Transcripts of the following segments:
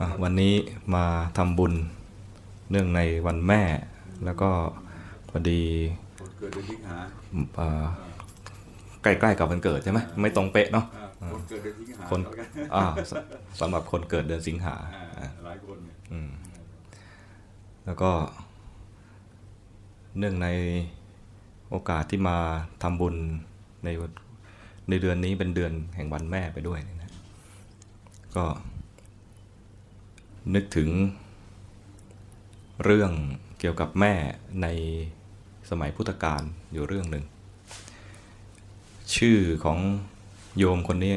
อะวันนี้มาทำบุญเนื่องในวันแม่ แล้วก็พอดีคนเกิดเดือนสิงหาเอ่อใกล้ๆกับวันเกิดใช่ไหมไม่ตรงเป๊ะเนาะอ่าคนเกิดเดือนสิงหาคนแล้วกันอ่าสสำหรับคนเกิดเดือนสิงหาอ่าอะหลายคนเนี่ยอืมแล้วก็เนื่องในโอกาสที่มาทำบุญในวันในเดือนนี้เป็นเดือนแห่งวันแม่ไปด้วยนะก็ นึกถึงเรื่องเกี่ยวกับแม่ในสมัยพุทธกาลอยู่เรื่องหนึ่ง ชื่อของโยมคนนี้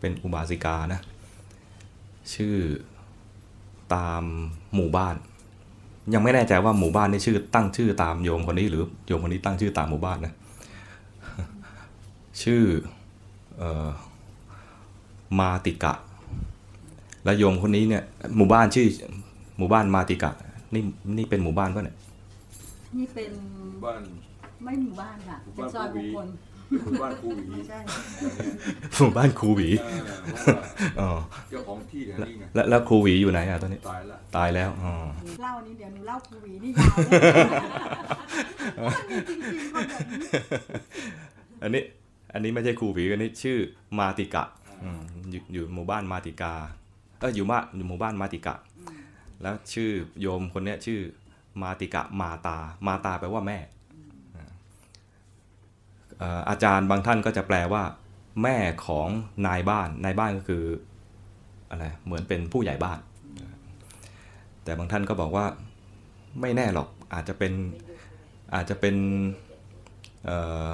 เป็นอุบาสิกานะ ชื่อตามหมู่บ้าน ยังไม่แน่ใจว่าหมู่บ้านนี่ชื่อตั้งชื่อตามโยมคนนี้หรือโยมคนนี้ตั้งชื่อตามหมู่บ้านนะ ชื่อออมาติกะ และโยมคนนี้เนี่ยหมู่บ้านชื่อ หมู่บ้านมาติกะ นี่นี่เป็นหมู่บ้านป่ะเนี่ยนี่เป็นบ้านไม่หมู่บ้านค่ะหมู่เป็นบ้านซอยภูบุวีคคลหมู่บ้านครูหวีไม่ใช่หมู่บ้านครูหวีเออเพราะว่าอ๋อเจ้าของที่แถวนี้ไงแล้วแล้วครูหวีอยู่ไหนอะตอนนี้ตายละตายแล้วอ๋อเล่าอันนี้เดี๋ยวหนูเล่าภูวีนี่ยาวเลยมันมีจริงๆคนแบบนี้อันนี้อันนี้ไม่ใช่ครูหวีอันนี้ชื่อมาติกะอืมอยู่อยู่หมู่บ้านมาติกา เอออยู่บ้านอยู่หมู่บ้านมาติกะ แล้วชื่อโยมคนเนี้ยชื่อมาติกะมาตา มาตาแปลว่าแม่เอ่ออาจารย์บางท่านก็จะแปลว่า แม่ของนายบ้าน นายบ้านก็คืออะไรเหมือนเป็นผู้ใหญ่บ้าน แต่บางท่านก็บอกว่าไม่แน่หรอกอาจจะเป็นอาจจะเป็นเอ่อ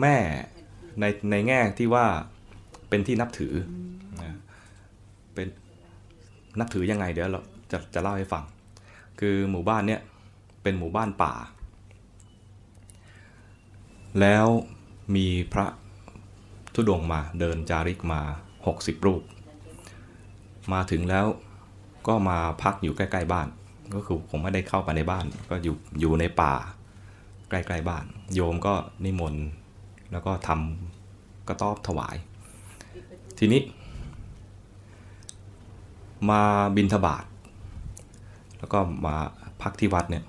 แม่ในในแง่ที่ว่าเป็นที่นับถือนะ เป็นนับถือยังไงเดี๋ยวเราจะจะเล่าให้ฟัง คือหมู่บ้านเนี้ยเป็นหมู่บ้านป่า แล้วมีพระธุดงค์มาเดินจาริกมา 60 รูป มาถึงแล้วก็มาพักอยู่ใกล้ๆบ้าน ก็คือผมไม่ได้เข้าไปในบ้าน ก็อยู่อยู่ในป่า ใกล้ๆบ้าน โยมก็นิมนต์แล้วก็ทำกระต๊อบถวาย ทีนี้ มาบินทบาทแล้วก็มาพักที่วัดเนี่ย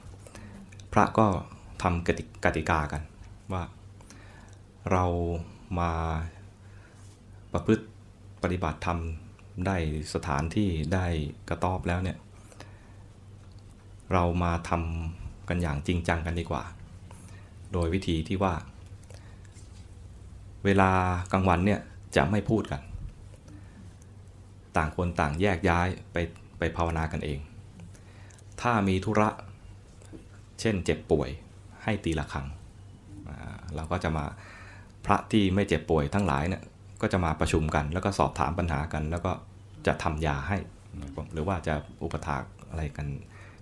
พระก็ทำกติกติกากันว่าเรามาประพฤติปฏิบัติธรรมได้สถานที่ได้กระตอบแล้วเนี่ยเรามาทำกันอย่างจริงจังกันดีกว่า โดยวิธีที่ว่า เวลากลางวันเนี่ยจะไม่พูดกัน ต่างคนต่างแยกย้ายไปไปภาวนากันเอง ถ้ามีธุระ เช่นเจ็บป่วยให้ตีละครังเราก็จะมาพระที่ไม่เจ็บป่วยทั้งหลายเนี่ยก็จะมาประชุมกัน แล้วก็สอบถามปัญหากัน แล้วก็จะทำยาให้ หรือว่าจะอุปถากอะไรกัน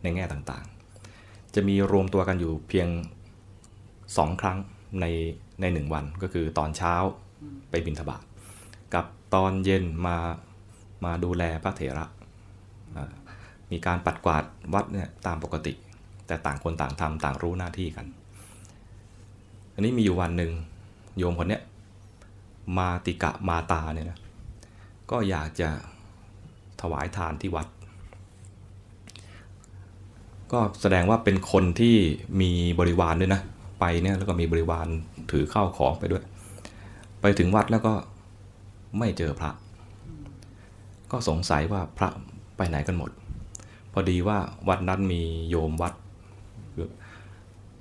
ในแง่ต่างๆ จะมีรวมตัวกันอยู่เพียงสองครั้งในในหนึ่งวันก็คือตอนเช้าไปบิณฑบาตกับตอนเย็นมา มาดูแลพระเถระ มีการปัดกวาดวัดเนี่ยตามปกติ แต่ต่างคนต่างทำต่างรู้หน้าที่กันอันนี้มีอยู่วันหนึ่งโยมคนเนี้ยมาติกะมาตาเนี่ยนะก็อยากจะถวายทานที่วัด ก็แสดงว่าเป็นคนที่มีบริวารด้วยนะไปเนี่ยแล้วก็มีบริวารถือข้าวของไปด้วย ไปถึงวัดแล้วก็ไม่เจอพระ ก็สงสัยว่าพระไปไหนกันหมด พอดีว่าวัดนั้นมีโยมวัด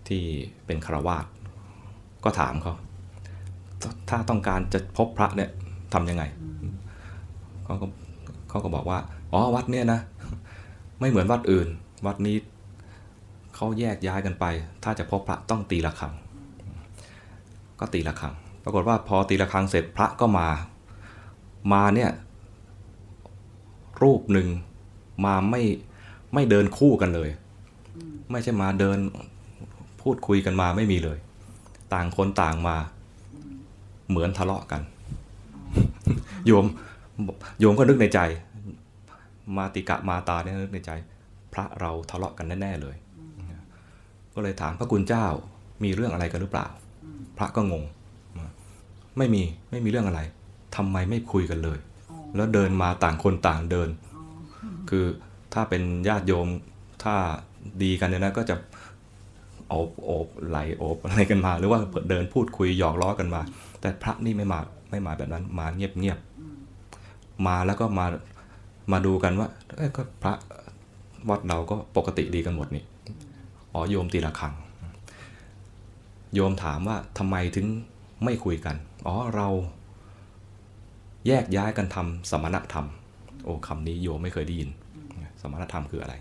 ที่เป็นคารวาสก็ถามเขาถ้าต้องการจะพบพระเนี่ยทำยังไงเขาก็เขาก็บอกว่า อ๋อ วัดเนี่ยนะ ไม่เหมือนวัดอื่น วัดนี้เขาแยกย้ายกันไป ถ้าจะพบพระต้องตีละครัง ก็ตีละครัง ปรากฏว่าพอตีละครังเสร็จพระก็มา มาเนี่ย รูปหนึ่งมาไม่ไม่เดินคู่กันเลย ไม่ใช่มาเดินพูดคุยกันมาไม่มีเลย ต่างคนต่างมา เหมือนทะเลาะกัน โยมโยมก็นึกในใจ มาติกะมาตาเนี่ยนึกในใจ พระเราทะเลาะกันแน่ๆเลย ก็เลยถามพระคุณเจ้ามีเรื่องอะไรกันหรือเปล่า พระก็งง ไม่มีไม่มีเรื่องอะไรทำไมไม่คุยกันเลยอ๋อ แล้วเดินมาต่างคนต่างเดิน คือถ้าเป็นญาติโยมถ้าดีกันเนี่ยนะก็จะโอบโอบไหลโอบอะไรกันมา หรือว่าเดินพูดคุยหยอกล้อกันมา แต่พระนี่ไม่มาไม่มาแบบนั้นมาเงียบเงียบๆมาแล้วก็มามาดูกันว่าเอ้ยก็พระวัดเราก็ปกติดีกันหมดนี่อ๋อโยมตีละครัง โยมถามว่าทำไมถึงไม่คุยกัน อ๋อเรา แยกย้ายกันทำสมณธรรม โอ้คำนี้โยไม่เคยได้ยิน สมณธรรมคืออะไร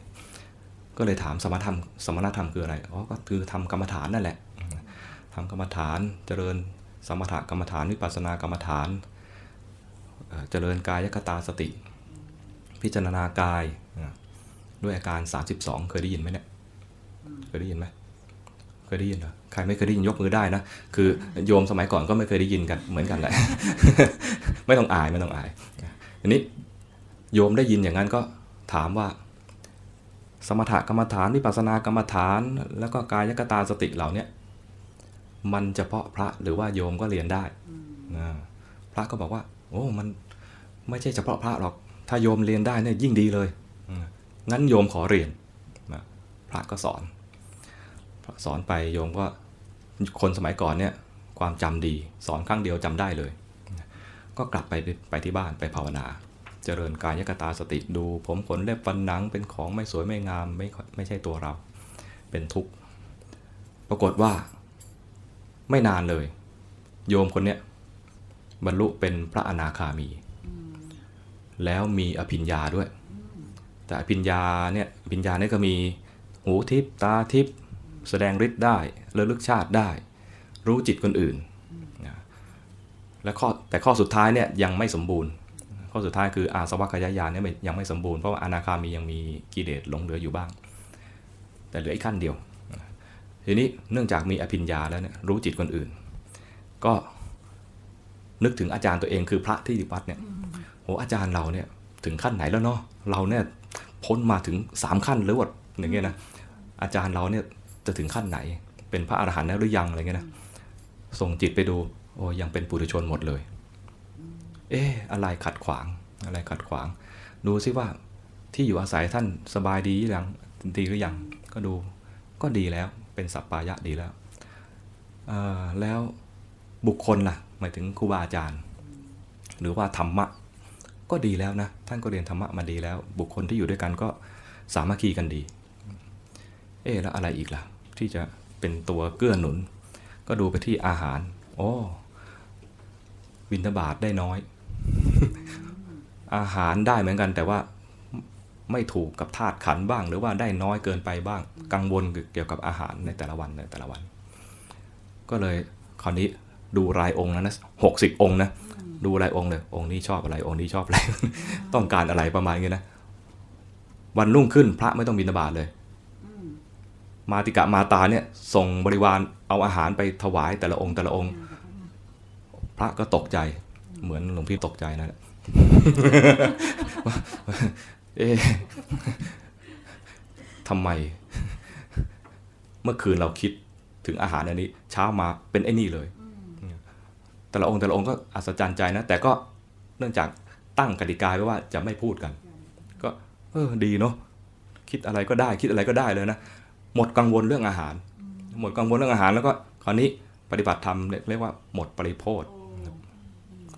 ก็เลยถามสมณธรรม สมณธรรมคืออะไร อ๋อ ก็คือทำกรรมฐานนั่นแหละทำกรรมฐาน เจริญสมถกรรมฐาน วิปัสสนากรรมฐาน เจริญกายคตาสติ พิจารณากาย ด้วยอาการ 32 เคยได้ยินไหมเนี่ย เคยได้ยินไหม ยได้ยินเหรอใครไม่เคยได้ยินยกมือได้นะ คือโยมสมัยก่อนก็ไม่เคยได้ยินกันเหมือนกันแหละไม่ต้องอายไม่ต้องอายทีนี้โยมได้ยินอย่างนั้นก็ถามว่า สมถกรรมฐานวิปัสสนากรรมฐาน แล้วก็กายกตาสติเหล่าเนี้ยมันเฉพาะพระหรือว่าโยมก็เรียนได้นะพระก็บอกว่า โอ้มันไม่ใช่เฉพาะพระหรอก ถ้าโยมเรียนได้เนี่ยยิ่งดีเลยอืมงั้นโยมขอเรียนนะพระก็สอน สอนไปโยมก็คนสมัยก่อนเนี่ยความจำดี สอนครั้งเดียวจำได้เลย ก็กลับไปไปที่บ้านไปภาวนา เจริญกายยกตาสติดู ผมขนเล็บฟันหนังเป็นของไม่สวยไม่งามไม่ไม่ใช่ตัวเรา เป็นทุกข์ ปรากฏว่าไม่นานเลย โยมคนเนี้ยบรรลุเป็นพระอนาคามี แล้วมีอภิญญาด้วย แต่อภิญญาเนี่ยอภิญญาเนี่ยก็มีหูทิพตาทิพ แสดงฤทธิ์ได้ระลึกชาติได้ รู้จิตคนอื่นนะและข้อแต่ข้อสุดท้ายเนี่ยยังไม่สมบูรณ์ ข้อสุดท้ายคืออาสวัคยายานเนี่ยยังไม่สมบูรณ์เพราะว่าอนาคามียังมีกิเลสหลงเหลืออยู่บ้าง แต่เหลืออีกขั้นเดียว ทีนี้เนื่องจากมีอภิญญาแล้วเนี่ยรู้จิตคนอื่น ก็นึกถึงอาจารย์ตัวเองคือพระที่วัดเนี่ยโหอาจารย์เราเนี่ยถึงขั้นไหนแล้วเนาะเราเนี่ยพ้นมาถึงสามขั้นหรือว่าอย่างเงี้ยนะอาจารย์เราเนี่ย จะถึงขั้นไหน เป็นพระอรหันต์แล้วหรือยังอะไรเงี้ยนะส่งจิตไปดูโอ้ยังเป็นปุถุชนหมดเลย เอ๊ะอะไรขัดขวางอะไรขัดขวาง ดูซิว่าที่อยู่อาศัยท่านสบายดีหรือยังดีหรือยังก็ดูก็ดีแล้วเป็นสัปปายะดีแล้วแล้วบุคคลล่ะหมายถึงครูบาอาจารย์ หรือว่าธรรมะ ก็ดีแล้วนะ ท่านก็เรียนธรรมะมาดีแล้ว บุคคลที่อยู่ด้วยกันก็สามัคคีกันดี เอ๊ะแล้วอะไรอีกล่ะ ที่จะเป็นตัวเกื้อหนุน ก็ดูไปที่อาหาร โอ้บินทบาทได้น้อย อาหารได้เหมือนกัน แต่ว่าไม่ถูกกับธาตุขันบ้าง หรือว่าได้น้อยเกินไปบ้าง กังวลเกี่ยวกับอาหารในแต่ละวันในแต่ละวัน ก็เลยคราวนี้ดูรายองค์นะนะหกสิบองค์นะดูรายองค์เลยองค์นี้ชอบอะไรองค์นี้ชอบอะไร ต้องการอะไรประมาณนี้นะ วันรุ่งขึ้นพระไม่ต้องบิณฑบาตเลย มาติกะมาตาเนี่ยส่งบริวารเอาอาหารไปถวายแต่ละองค์แต่ละองค์ พระก็ตกใจ เหมือนหลวงพี่ตกใจนั่นแหละเอ๊ะทำไม เมื่อคืนเราคิดถึงอาหารอันนี้ เช้ามาเป็นไอ้นี่เลย แต่ละองค์แต่ละองค์ก็อัศจรรย์ใจนะ แต่ก็เนื่องจากตั้งกติกาไว้ว่าจะไม่พูดกัน ก็ เออดีเนาะคิดอะไรก็ได้ คิดอะไรก็ได้เลยนะ หมดกังวลเรื่องอาหาร หมดกังวลเรื่องอาหารแล้วก็คราวนี้ปฏิบัติธรรมเรียกว่าหมดปริโภท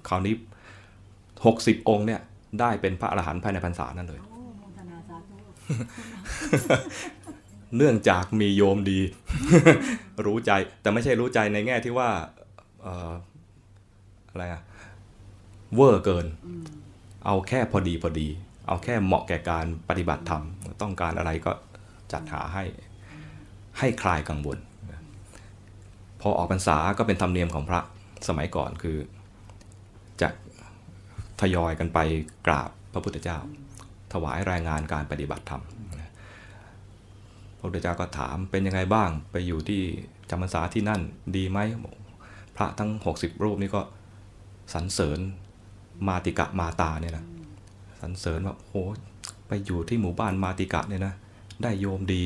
คราวนี้หกสิบองค์เนี่ยได้เป็นพระอรหันต์ภายในพรรษานั่นเลยโอ้โมทนาสาธุเนื่องจากมีโยมดี รู้ใจแต่ไม่ใช่รู้ใจในแง่ที่ว่าเอ่ออะไรอะเวอร์เกิน เอาแค่พอดีพอดี เอาแค่เหมาะแก่การปฏิบัติธรรม ต้องการอะไรก็จัดหาให้ ให้คลายกังวลพอออกพรรษาก็เป็นธรรมเนียมของพระสมัยก่อนคือ จะทยอยกันไปกราบพระพุทธเจ้า ถวายรายงานการปฏิบัติธรรมพระพุทธเจ้าก็ถามเป็นยังไงบ้างไปอยู่ที่จำพรรษาที่นั่นดีไหมพระทั้ง 60 รูปนี่ก็สรรเสริญมาติกะมาตาเนี่ยนะสรรเสริญว่าโอ้ไปอยู่ที่หมู่บ้านมาติกะเนี่ยนะได้โยมดี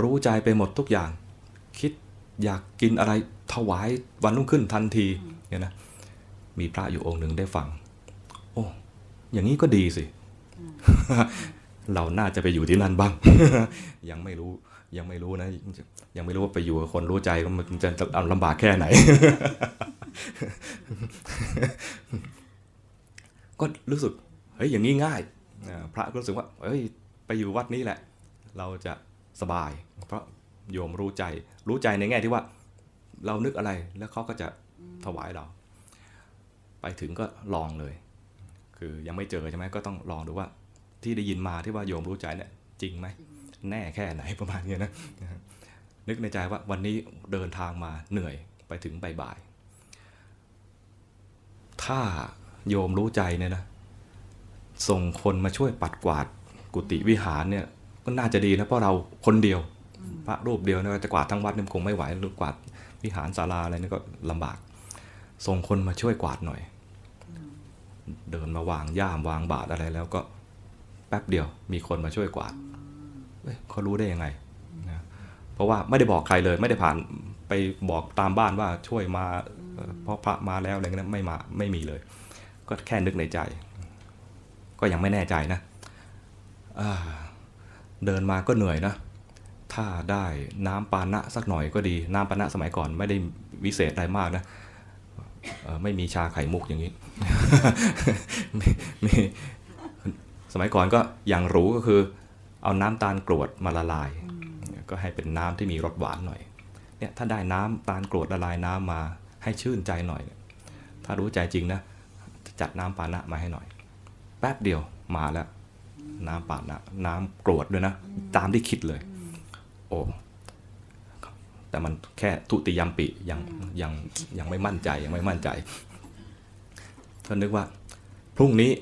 รู้ใจไปหมดทุกอย่าง คิดอยากกินอะไรถวายวันรุ่งขึ้นทันทีเนี่ยนะมีพระอยู่องค์หนึ่งได้ฟัง โอ้อย่างนี้ก็ดีสิ เราน่าจะไปอยู่ที่นั่นบ้าง ยังไม่รู้ยังไม่รู้นะ ยังไม่รู้ว่าไปอยู่กับคนรู้ใจมันจะลำบากแค่ไหน ก็รู้สึกเฮ้ยอย่างนี้ง่ายพระก็รู้สึกว่าเฮ้ยไปอยู่วัดนี้แหละ เราจะ สบาย เพราะโยมรู้ใจ รู้ใจในแง่ที่ว่า เรานึกอะไรแล้วเขาก็จะถวายเรา ไปถึงก็ลองเลย คือยังไม่เจอใช่ไหมก็ต้องลองดูว่า ที่ได้ยินมาที่ว่าโยมรู้ใจเนี่ยจริงไหมแน่แค่ไหนประมาณนี้นะนึกในใจว่าวันนี้เดินทางมาเหนื่อยไปถึงบ่ายๆถ้าโยมรู้ใจเนี่ยนะส่งคนมาช่วยปัดกวาดกุฏิวิหารเนี่ย ก็น่าจะดีนะเพราะเราคนเดียว พระรูปเดียวนี่ยจะกวาดทั้งวัดนี่คงไม่ไหวหรือกวาดวิหารศาลาอะไรนี่ก็ลำบาก ส่งคนมาช่วยกวาดหน่อย เดินมาวางย่ามวางบาตรอะไรแล้วก็แป๊บเดียวมีคนมาช่วยกวาดเอ้ยเขารู้ได้ยังไงนะเพราะว่าไม่ได้บอกใครเลย ไม่ได้ผ่านไปบอกตามบ้านว่าช่วยมาเอ่อเพราะพระมาแล้วอะไรเงี้ยไม่มาไม่มีเลย ก็แค่นึกในใจ ก็ยังไม่แน่ใจนะอ่า เดินมาก็เหนื่อยนะ ถ้าได้น้ำปานะสักหน่อยก็ดี น้ำปานะสมัยก่อนไม่ได้วิเศษอะไรมากนะไม่มีชาไข่มุกอย่างนี้มีสมัยก่อนก็อย่างหรู้ก็คือ เอาน้ำตาลกรวดมาละลาย ก็ให้เป็นน้ำที่มีรสหวานหน่อยเนี่ยถ้าได้น้ำตาลกรวดละลายน้ำมาให้ชื่นใจหน่อยเนี่ยถ้ารู้ใจจริงนะจัดน้ำปานะมาให้หน่อย แป๊บเดียวมาแล้ว น้ำปานะน้ำกรวดด้วยนะ ตามที่คิดเลย โอ้แต่มันแค่ทุติยมปิยังยังยังไม่มั่นใจยังไม่มั่นใจก็นึกว่า พรุ่งนี้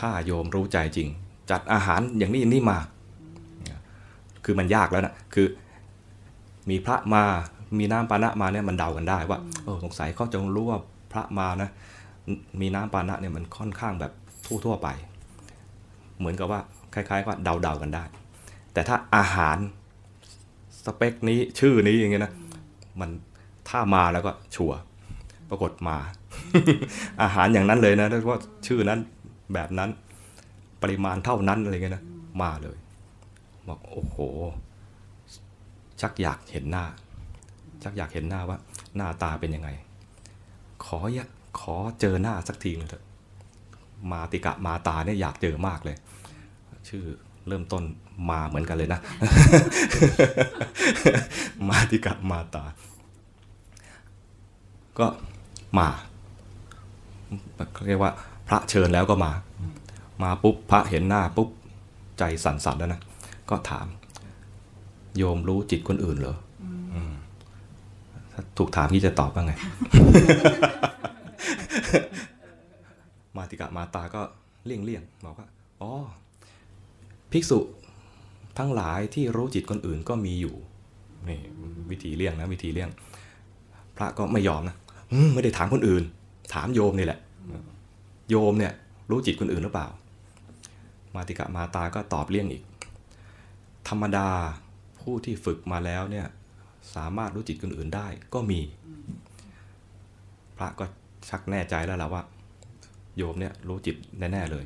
ถ้าโยมรู้ใจจริง จัดอาหารอย่างนี้อย่างนี้มา คือมันยากแล้วนะคือ มีพระมามีน้ำปานะมาเนี่ยมันเดากันได้ว่าเออสงสัยเขาจะรู้ว่าพระมานะมีน้ำปานะเนี่ยมันค่อนข้างแบบทั่วๆไป เหมือนกับว่าคล้ายๆว่าเดาๆกันได้ แต่ถ้าอาหารสเปคนี้ชื่อนี้อย่างเงี้ยนะมันถ้ามาแล้วก็ชัวปรากฏมา อาหารอย่างนั้นเลยนะเพราว่าชื่อนั้นแบบนั้นปริมาณเท่านั้นอะไรเงี้ยนะมาเลยบอกโอ้โห ชักอยากเห็นหน้า ชักอยากเห็นหน้าว่า หน้าตาเป็นยังไง ขออยากขอเจอหน้าสักทีนึงเถอะ มาติกะมาตาเนี่ยอยากเจอมากเลย ชื่อเริ่มต้นมาเหมือนกันเลยนะ มาติกะมาตา ก็มาเรียกว่าพระเชิญแล้วก็มา มาปุ๊บพระเห็นหน้าปุ๊บใจสั่นๆแล้วนะ ก็ถาม โยมรู้จิตคนอื่นเหรออถ้าถูกถามนี่จะตอบว่าไง มาติกะมาตาก็เลี่ยงเลี่ยงบอกว่าอ๋อภิกษุทั้งหลายที่รู้จิตคนอื่นก็มีอยู่นี่วิธีเลี่ยงนะวิธีเลี่ยง พระก็ไม่ยอมนะมไม่ได้ถามคนอื่น ถามโยมนี่แหละ โยมเนี่ยรู้จิตคนอื่นหรือเปล่า มาติกะมาตาก็ตอบเลี่ยงอีก ธรรมดาผู้ที่ฝึกมาแล้วเนี่ยสามารถรู้จิตคนอื่นได้ก็มี พระก็ชักแน่ใจแล้วล่ะว่า โยมเนี่ยรู้จิตแน่ๆเลย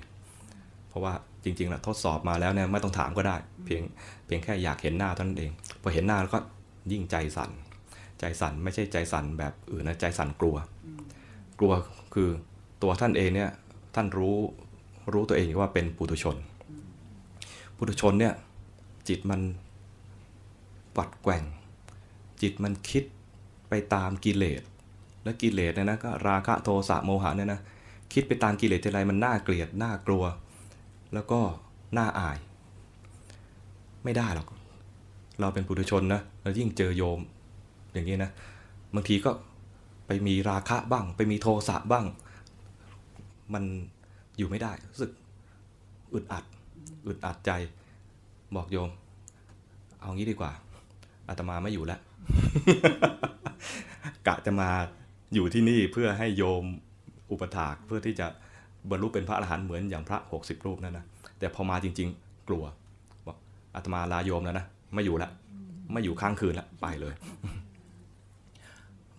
เพราะว่าจริงๆแล้วทดสอบมาแล้วเนี่ยไม่ต้องถามก็ได้ เพียงเพียงแค่อยากเห็นหน้าเท่านั้นเอง พอเห็นหน้าแล้วก็ยิ่งใจสั่น ใจสั่นไม่ใช่ใจสั่นแบบอื่นนะใจสั่นกลัว กลัวคือตัวท่านเองเนี่ยท่านรู้รู้ตัวเองว่าเป็นปุถุชน ปุถุชนเนี่ยจิตมันปัดแกว่ง จิตมันคิดไปตามกิเลส และกิเลสเนี่ยนะก็ราคะโทสะโมหะเนี่ยนะ คิดไปตามกิเลสทีไรมันน่าเกลียดน่ากลัว แล้วก็น่าอาย ไม่ได้หรอก เราเป็นปุถุชนนะแล้วยิ่งเจอโยม อย่างนี้นะบางทีก็ไปมีราคะบ้าง ไปมีโทสะบ้าง มันอยู่ไม่ได้รู้สึกอึดอัดอึดอัดใจ บอกโยม เอางี้ดีกว่าอาตมาไม่อยู่แล้วกะจะมาอยู่ที่นี่เพื่อให้โยม อุปถากเพื่อที่จะบรรลุเป็นพระอรหันต์เหมือนอย่างพระ 60 รูปนั่นนะแต่พอมาจริง ๆ กลัวบอกอาตมาลาโยมแล้วนะไม่อยู่แล้วไม่อยู่ค้างคืนแล้วไปเลย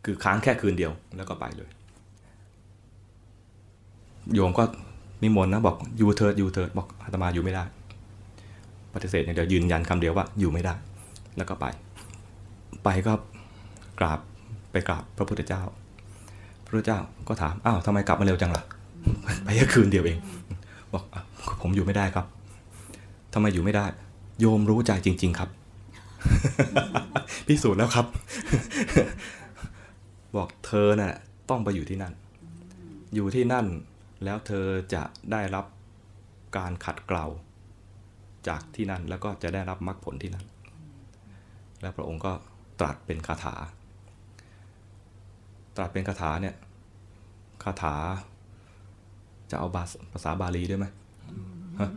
คือค้างแค่คืนเดียวแล้วก็ไปเลย โยมก็นิมนต์นะบอกอยู่เถิดอยู่เถิดบอกอาตมาอยู่ไม่ได้ ปฏิเสธอย่างเดียวยืนยันคำเดียวว่าอยู่ไม่ได้ แล้วก็ไป ไปก็กราบไปกราบพระพุทธเจ้า พระเจ้าก็ถามอ้าวทำไมกลับมาเร็วจังล่ะไปแค่คืนเดียวเองบอกผมอยู่ไม่ได้ครับทำไมอยู่ไม่ได้ โยมรู้ใจจริง ๆ ครับ พิสูจน์แล้วครับ บอกเธอน่ะต้องไปอยู่ที่นั่น อยู่ที่นั่นแล้วเธอจะได้รับการขัดเกลาจากที่นั่นแล้วก็จะได้รับมรรคผลที่นั่น แล้วพระองค์ก็ตรัสเป็นคาถา ตรัสเป็นคาถาเนี่ยคาถา จะเอาบาสภาษาบาลีด้วยไหมฮะ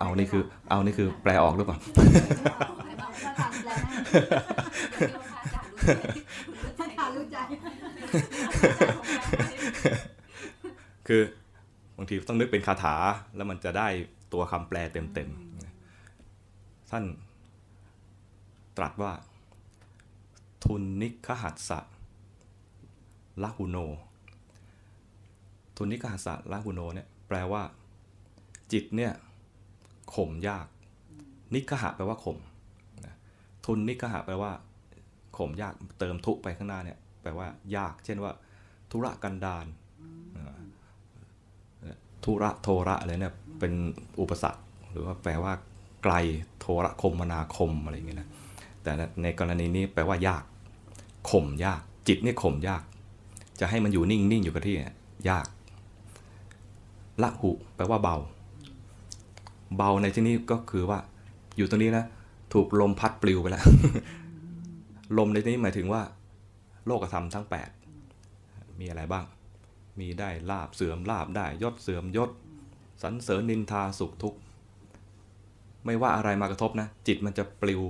เอานี่คือ เอานี่คือแปลออกหรือเปล่าถ้าทำแล้วถ้าทำรู้ใจคือบางทีต้องนึกเป็นคาถาแล้วมันจะได้ตัวคำแปลเต็มๆท่านตรัสว่า ทุนนิคหัสสะ ละหุโน ทุนนิคหัสะละหุโนเนี่ยแปลว่า จิตเนี่ยข่มยาก นิคหะแปลว่าข่มทุนนิคหะแปลว่าข่มยากเติมทุไปข้างหน้าเนี่ยแปลว่ายาก เช่นว่า ธุระกันดารธุระโทระอะไรเนี่ยเป็นอุปสรรค หรือว่าแปลว่า ไกลโทระคมนาคมอะไรอย่างเงี้ยนะแต่ในกรณีนี้แปลว่ายากข่มยาก จิตเนี่ยข่มยาก จะให้มันอยู่นิ่งนิ่งอยู่กับที่ยยาก ละหุแปลว่าเบา เบาในที่นี้ก็คือว่า อยู่ตรงนี้นะถูกลมพัดปลิวไปแล้ว ลมในที่นี้หมายถึงว่า โลกธรรมทั้ง 8 มีอะไรบ้าง มีได้ลาบเสื่อมลาบได้ยศเสื่อมยศสรรเสริญนินทาสุขทุกข์ไม่ว่าอะไรมากระทบนะ จิตมันจะปลิว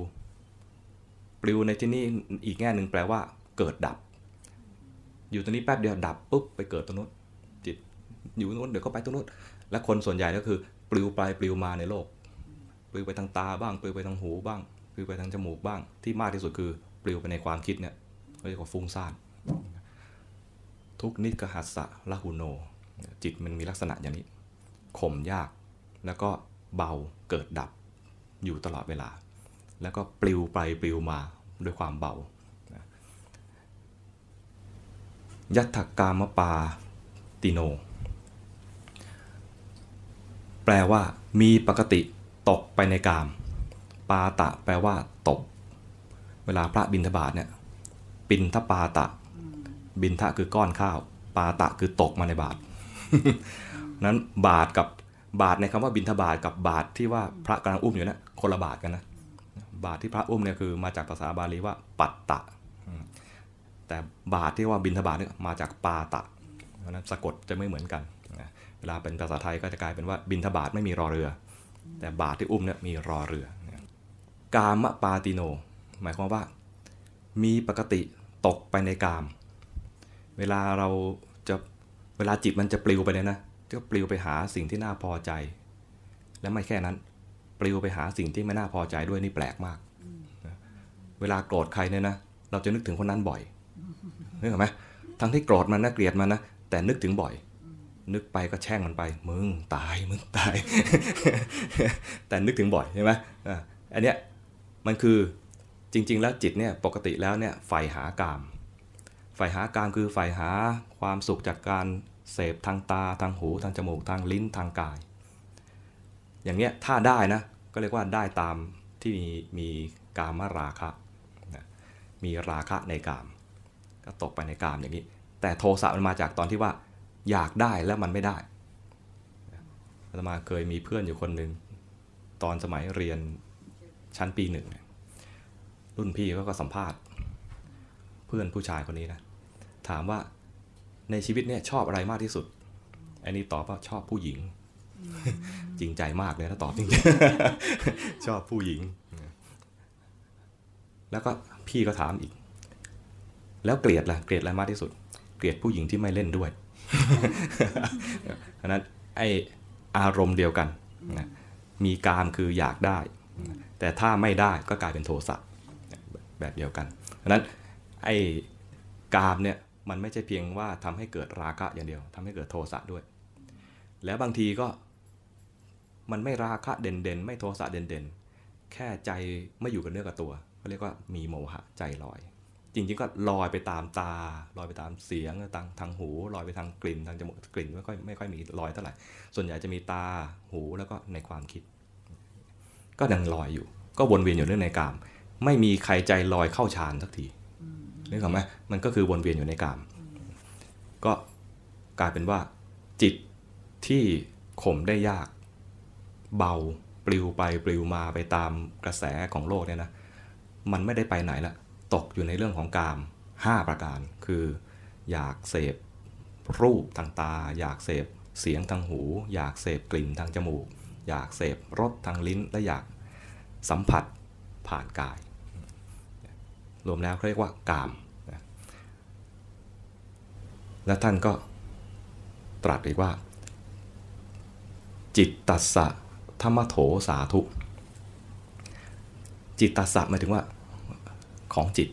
ปลิวในที่นี้อีกแง่หนึ่งแปลว่า เกิดดับ อยู่ตรงนี้แป๊บเดียวดับปุ๊บไปเกิดตรงนู้นจิตอยู่ตรงนู้นเดี๋ยวก็ไปตรงนู้นและคนส่วนใหญ่ก็คือปลิวไปปลิวมาในโลกปลิวไปทางตาบ้างปลิวไปทางหูบ้างปลิวไปทางจมูกบ้าง ที่มากที่สุดคือปลิวไปในความคิดเนี่ยเรียกว่าฟุ้งซ่าน ทุกนิกหัสสะละหุโน จิตมันมีลักษณะอย่างนี้ข่มยาก แล้วก็เบาเกิดดับอยู่ตลอดเวลา แล้วก็ปลิวไปปลิวมาด้วยความเบา ยัตถกามปาติโน แปลว่า มีปกติตกไปในกาม ปาตะ แปลว่า ตก เวลาพระบิณฑบาตเนี่ยปินทปาตะ บินทะคือก้อนข้าว ปาตะคือตกมาในบาทนั้นบาทกับบาทในคำว่าบินทบาทกับบาทที่ว่าพระกำลังอุ้มอยู่นะคนละบาทกันนะบาทที่พระอุ้มเนี่ยคือมาจากภาษาบาลีว่า ปัตตะ แต่บาทที่ว่าบินทบาทเนี่ยมาจากปาตะเพราะนั้นสะกดจะไม่เหมือนกันเวลาเป็นภาษาไทยก็จะกลายเป็นว่าบินทบาทไม่มีรอเรือ แต่บาทที่อุ้มเนี่ยมีรอเรือ กามปาติโน หมายความว่า มีปกติตกไปในกาม เวลาเราจะเวลาจิตมันจะปลิวไปเนี่ยนะก็ปลิวไปหาสิ่งที่น่าพอใจ และไม่แค่นั้น ปลิวไปหาสิ่งที่ไม่น่าพอใจด้วยนี่แปลกมาก เวลาโกรธใครเนี่ยนะเราจะนึกถึงคนนั้นบ่อย นึกออกไหมทั้งที่โกรธมันนะเกลียดมันนะแต่นึกถึงบ่อย นึกไปก็แช่งมันไป มึงตายมึงตาย แต่นึกถึงบ่อยใช่ไหมอันเนี้ยมันคือจริง ๆ แล้วจิตเนี่ยปกติแล้วเนี่ยใฝ่หากามฝ่ายหากามคือฝ่ายหาความสุขจากการเสพทางตาทางหูทางจมูกทางลิ้นทางกาย อย่างเนี้ยถ้าได้นะก็เรียกว่าได้ตามที่มีมีกามราคะนะมีราคะในกาม ก็ตกไปในกามอย่างนี้ แต่โทสะมันมาจากตอนที่ว่าอยากได้แล้วมันไม่ได้อาตมาเคยมีเพื่อนอยู่คนหนึ่งตอนสมัยเรียนชั้นปีหนึ่งรุ่นพี่เขาก็สัมภาษณ์ เพื่อนผู้ชายคนนี้นะถามว่าในชีวิตเนี่ยชอบอะไรมากที่สุด อันนี้ตอบว่าชอบผู้หญิง จริงใจมากเลยถ้าตอบจริงชอบผู้หญิง แล้วก็พี่ก็ถามอีก แล้วเกลียดล่ะเกลียดอะไรมากที่สุด เกลียดผู้หญิงที่ไม่เล่นด้วยเพราะฉะนั้นไออารมณ์เดียวกันนะมีกามคืออยากได้ แต่ถ้าไม่ได้ก็กลายเป็นโทสะแบบเดียวกันเพราะฉะนั้นไอ้กามเนี่ยมันไม่ใช่เพียงว่าทำให้เกิดราคะอย่างเดียวทำให้เกิดโทสะด้วย แล้วบางทีก็มันไม่ราคะเด่นๆ ไม่โทสะเด่นๆ แค่ใจไม่อยู่กับเนื้อกับตัวเขาเรียกว่ามีโมหะใจลอย จริงๆก็ลอยไปตามตาลอยไปตามเสียงทางทางหูลอยไปทางกลิ่นทางจมูกกลิ่นไม่ค่อยไม่ค่อยมีลอยเท่าไหร่ส่วนใหญ่จะมีตาหูแล้วก็ในความคิด ก็ยังลอยอยู่ ก็วนเวียนอยู่เรื่องในกาม ไม่มีใครใจลอยเข้าฌานสักทีนึกออกไหมมันก็คือวนเวียนอยู่ในกาม ก็กลายเป็นว่า จิตที่ข่มได้ยาก เบาปลิวไปปลิวมาไปตามกระแสของโลกเนี่ยนะมันไม่ได้ไปไหนละ ตกอยู่ในเรื่องของกาม 5 ประการ คืออยากเสพรูปทางตา อยากเสพเสียงทางหู อยากเสพกลิ่นทางจมูก อยากเสพรสทางลิ้น และอยากสัมผัสผ่านกาย รวมแล้วเขาเรียกว่ากาม และท่านก็ตรัสอีกว่า จิตตัสสะธรรมโถสาธุ จิตตัสสะหมายถึงว่า ของจิต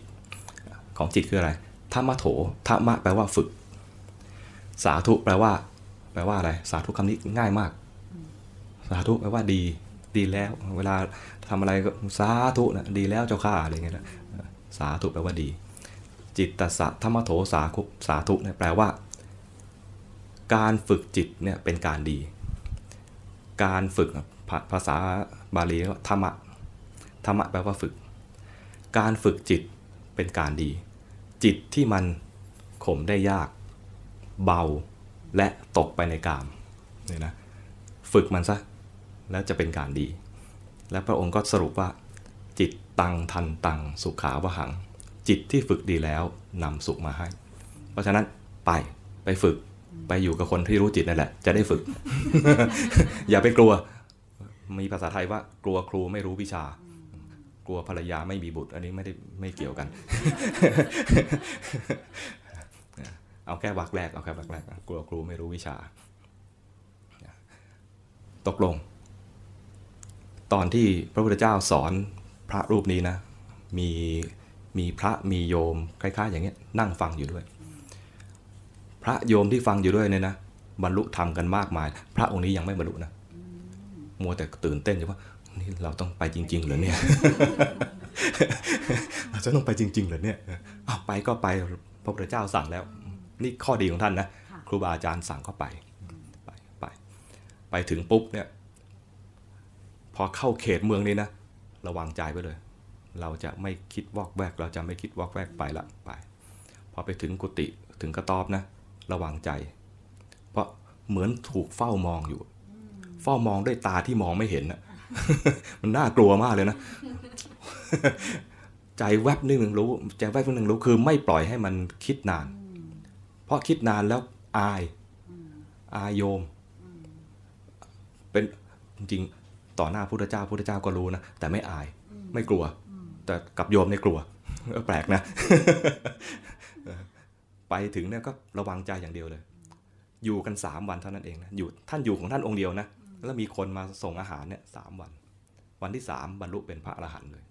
ของจิตคืออะไรธรรมะโถธรรมะแปลว่าฝึก สาธุแปลว่า แปลว่าอะไร สาธุคำนี้ง่ายมาก สาธุแปลว่าดี ดีแล้ว เวลาทำอะไรก็สาธุนะดีแล้วเจ้าข้าอะไรเงี้ยนะสาธุแปลว่าดี จิตตสะธรรมโถสาคุสาธุเนี่ยแปลว่า การฝึกจิตเนี่ยเป็นการดี การฝึกภาภาษาบาลีว่าธรรมะธรรมะแปลว่าฝึก การฝึกจิตเป็นการดี จิตที่มันข่มได้ยาก เบาและตกไปในกามเนี่ยนะฝึกมันซะ แล้วจะเป็นการดี และพระองค์ก็สรุปว่า จิตตังทันตังสุขาวหัง จิตที่ฝึกดีแล้วนำสุขมาให้ เพราะฉะนั้นไปไปฝึกไปอยู่กับคนที่รู้จิตนั่นแหละ จะได้ฝึก อย่าไปกลัว มีภาษาไทยว่ากลัวครูไม่รู้วิชา กลัวภรรยาไม่มีบุตร อันนี้ไม่ได้ไม่เกี่ยวกัน เอาแค่วักแรกเอาแค่วักแรกนะกลัวครูไม่รู้วิชา ตกลง ตอนที่พระพุทธเจ้าสอนพระรูปนี้นะ มีมีพระมีโยมคล้ายๆ อย่างเงี้ยนั่งฟังอยู่ด้วย พระโยมที่ฟังอยู่ด้วยเนี่ยนะบรรลุธรรมกันมากมาย พระองค์นี้ยังไม่บรรลุนะมัวแต่ตื่นเต้นอยู่ว่า นี่เราต้องไปจริง ๆ เหรอเนี่ยเราจะต้องไปจริง ๆ เหรอเนี่ยอ้าวไปก็ไปพระพุทธเจ้าสั่งแล้ว นี่ข้อดีของท่านนะค่ะครูบาอาจารย์สั่งก็ไปไปไป ไปถึงปุ๊บเนี่ย พอเข้าเขตเมืองนี้นะระวังใจไว้เลย เราจะไม่คิดวอกแวก เราจะไม่คิดวอกแวกไปละไป พอไปถึงกุฏิถึงกระต๊อบนะ ระวังใจ เพราะเหมือนถูกเฝ้ามองอยู่ เฝ้ามองด้วยตาที่มองไม่เห็นนะ มันน่ากลัวมากเลยนะ ใจแวบนึงรู้ใจแวบนึงรู้คือไม่ปล่อยให้มันคิดนาน เพราะคิดนานแล้วอาย อายโยม เป็นจริงต่อหน้าพุทธเจ้าพุทธเจ้าก็รู้นะ แต่ไม่อายไม่กลัว แต่กับโยมเนี่ยกลัวแปลกนะ ไปถึงเนี่ยก็ระวังใจอย่างเดียวเลย อยู่กันสามวันเท่านั้นเองนะอยู่ท่านอยู่ของท่านองค์เดียวนะ แล้วมีคนมาส่งอาหารเนี่ยสามวัน วันที่สามบรรลุเป็นพระอรหันต์เลย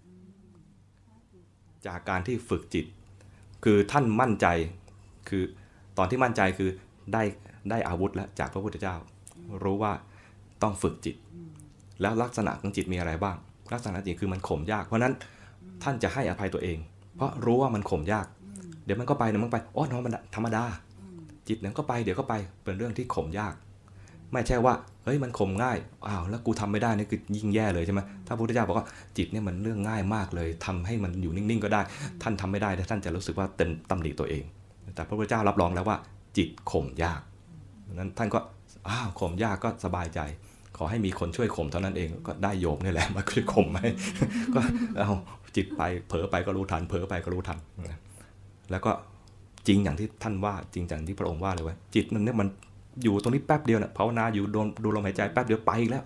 จากการที่ฝึกจิต คือท่านมั่นใจคือตอนที่มั่นใจคือได้ได้อาวุธแล้วจากพระพุทธเจ้า รู้ว่าต้องฝึกจิต แล้วลักษณะของจิตมีอะไรบ้าง ลักษณะจิตคือมันข่มยาก เพราะนั้นท่านจะให้อภัยตัวเอง เพราะรู้ว่ามันข่มยาก เดี๋ยวมันก็ไปเดี๋ยวมันไปอ๋อน้องมันธรรมดา จิตเดี๋ยวก็ไปเดี๋ยวก็ไปเป็นเรื่องที่ข่มยาก ไม่ใช่ว่าเฮ้ยมันข่มง่ายอ้าวแล้วกูทำไม่ได้นี่คือยิ่งแย่เลยใช่ไหมถ้าพระพุทธเจ้าบอกว่าจิตเนี่ยมันเรื่องง่ายมากเลยทำให้มันอยู่นิ่งๆก็ได้ ท่านทำไม่ได้แต่ท่านจะรู้สึกว่าเต็มตำหนิตัวเอง แต่พระพุทธเจ้ารับรองแล้วว่า จิตข่มยากนั้นท่านก็อ้าวข่มยากก็สบายใจ ขอให้มีคนช่วยข่มเท่านั้นเองก็ได้โยมนี่แหละมาช่วยข่มไหมก็เอาจิตไปเผลอไปก็รู้ทันเผลอไปก็รู้ทันแล้วก็จริงอย่างที่ท่านว่าจริงอย่างที่พระองค์ว่าเลยว่าจิตมันเนี่ยมัน อยู่ตรงนี้แป๊บเดียวเนะภาวนาอยู่โดนดูลมหายใจแป๊บเดียวไปอีกแล้ว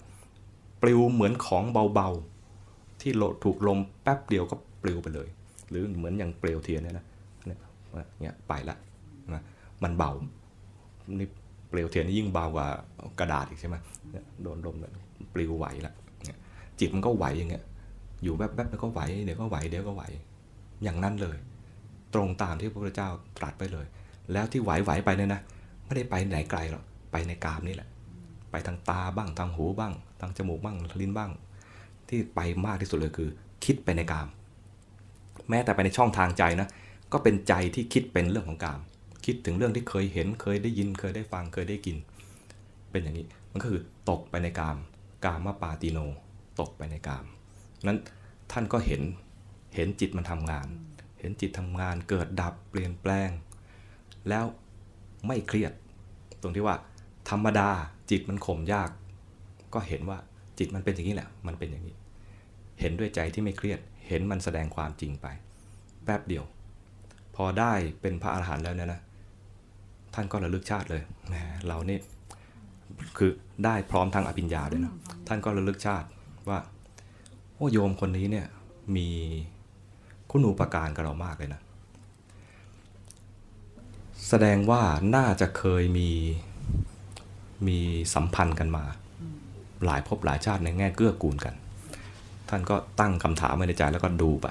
ปลิวเหมือนของเบาๆ ที่โลดถูกลมแป๊บเดียวก็ปลิวไปเลย หรือเหมือนอย่างเปลวเทียนเนี่ยนะเนี่ยไปละนะมันเบานี่เปลวเทียนนี่ยิ่งเบากว่ากระดาษอีกใช่ไหมโดนลมเนี่ยปลิวไหวละจิตมันก็ไหวอย่างเงี้ยอยู่แป๊บๆแล้วก็ไหวเดี๋ยวก็ไหวเดี๋ยวก็ไหว อย่างนั้นเลย ตรงตามที่พระพุทธเจ้าตรัสไปเลย แล้วที่ไหวๆไปเนี่ยนะ ไม่ได้ไปไหนไกลหรอกไปในกามนี่แหละ ไปทางตาบ้างทางหูบ้าง ทางจมูกบ้างลิ้นบ้าง ที่ไปมากที่สุดเลยคือ คิดไปในกาม แม้แต่ไปในช่องทางใจนะก็เป็นใจที่คิดเป็นเรื่องของกาม คิดถึงเรื่องที่เคยเห็นเคยได้ยินเคยได้ฟังเคยได้กิน เป็นอย่างนี้มันก็คือตกไปในกามกามปาติโน ตกไปในกาม นั้นท่านก็เห็นเห็นจิตมันทำงาน เห็นจิตทำงานเกิดดับเปลี่ยนแปลง แล้วไม่เครียด ตรงที่ว่า ธรรมดาจิตมันข่มยาก ก็เห็นว่าจิตมันเป็นอย่างนี้แหละ มันเป็นอย่างนี้ เห็นด้วยใจที่ไม่เครียด เห็นมันแสดงความจริงไป แป๊บเดียว พอได้เป็นพระอาหารหันต์แล้วเนี่ยนะ ท่านก็ระลึกชาติเลยแหมเรานี่คือได้พร้อมทางอภิญญาด้วยนะ ท่านก็ระลึกชาติว่าโอ้โยมคนนี้เนี่ยมีคุณูปการกับเรามากเลยนะ แสดงว่าน่าจะเคยมีมีสัมพันธ์กันมา หลายภพหลายชาติในแง่เกื้อกูลกัน ท่านก็ตั้งคำถามไว้ในใจแล้วก็ดูไป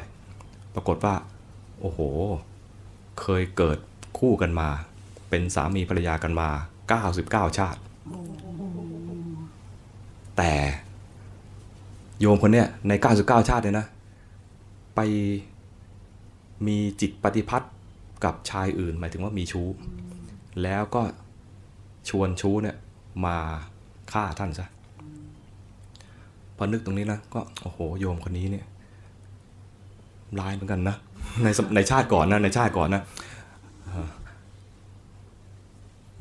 ปรากฏว่า โอ้โห เคยเกิดคู่กันมา เป็นสามีภรรยากันมา 99 ชาติ แต่โยมคนเนี้ยใน 99 ชาติเลยนะ ไปมีจิตปฏิพัทธ กับชายอื่น หมายถึงว่ามีชู้ แล้วก็ชวนชู้เนี่ยมาฆ่าท่านซะพอนึกตรงนี้นะก็โอ้โหโยมคนนี้เนี่ยร้ายเหมือนกันนะในในชาติก่อนนะในชาติก่อนนะ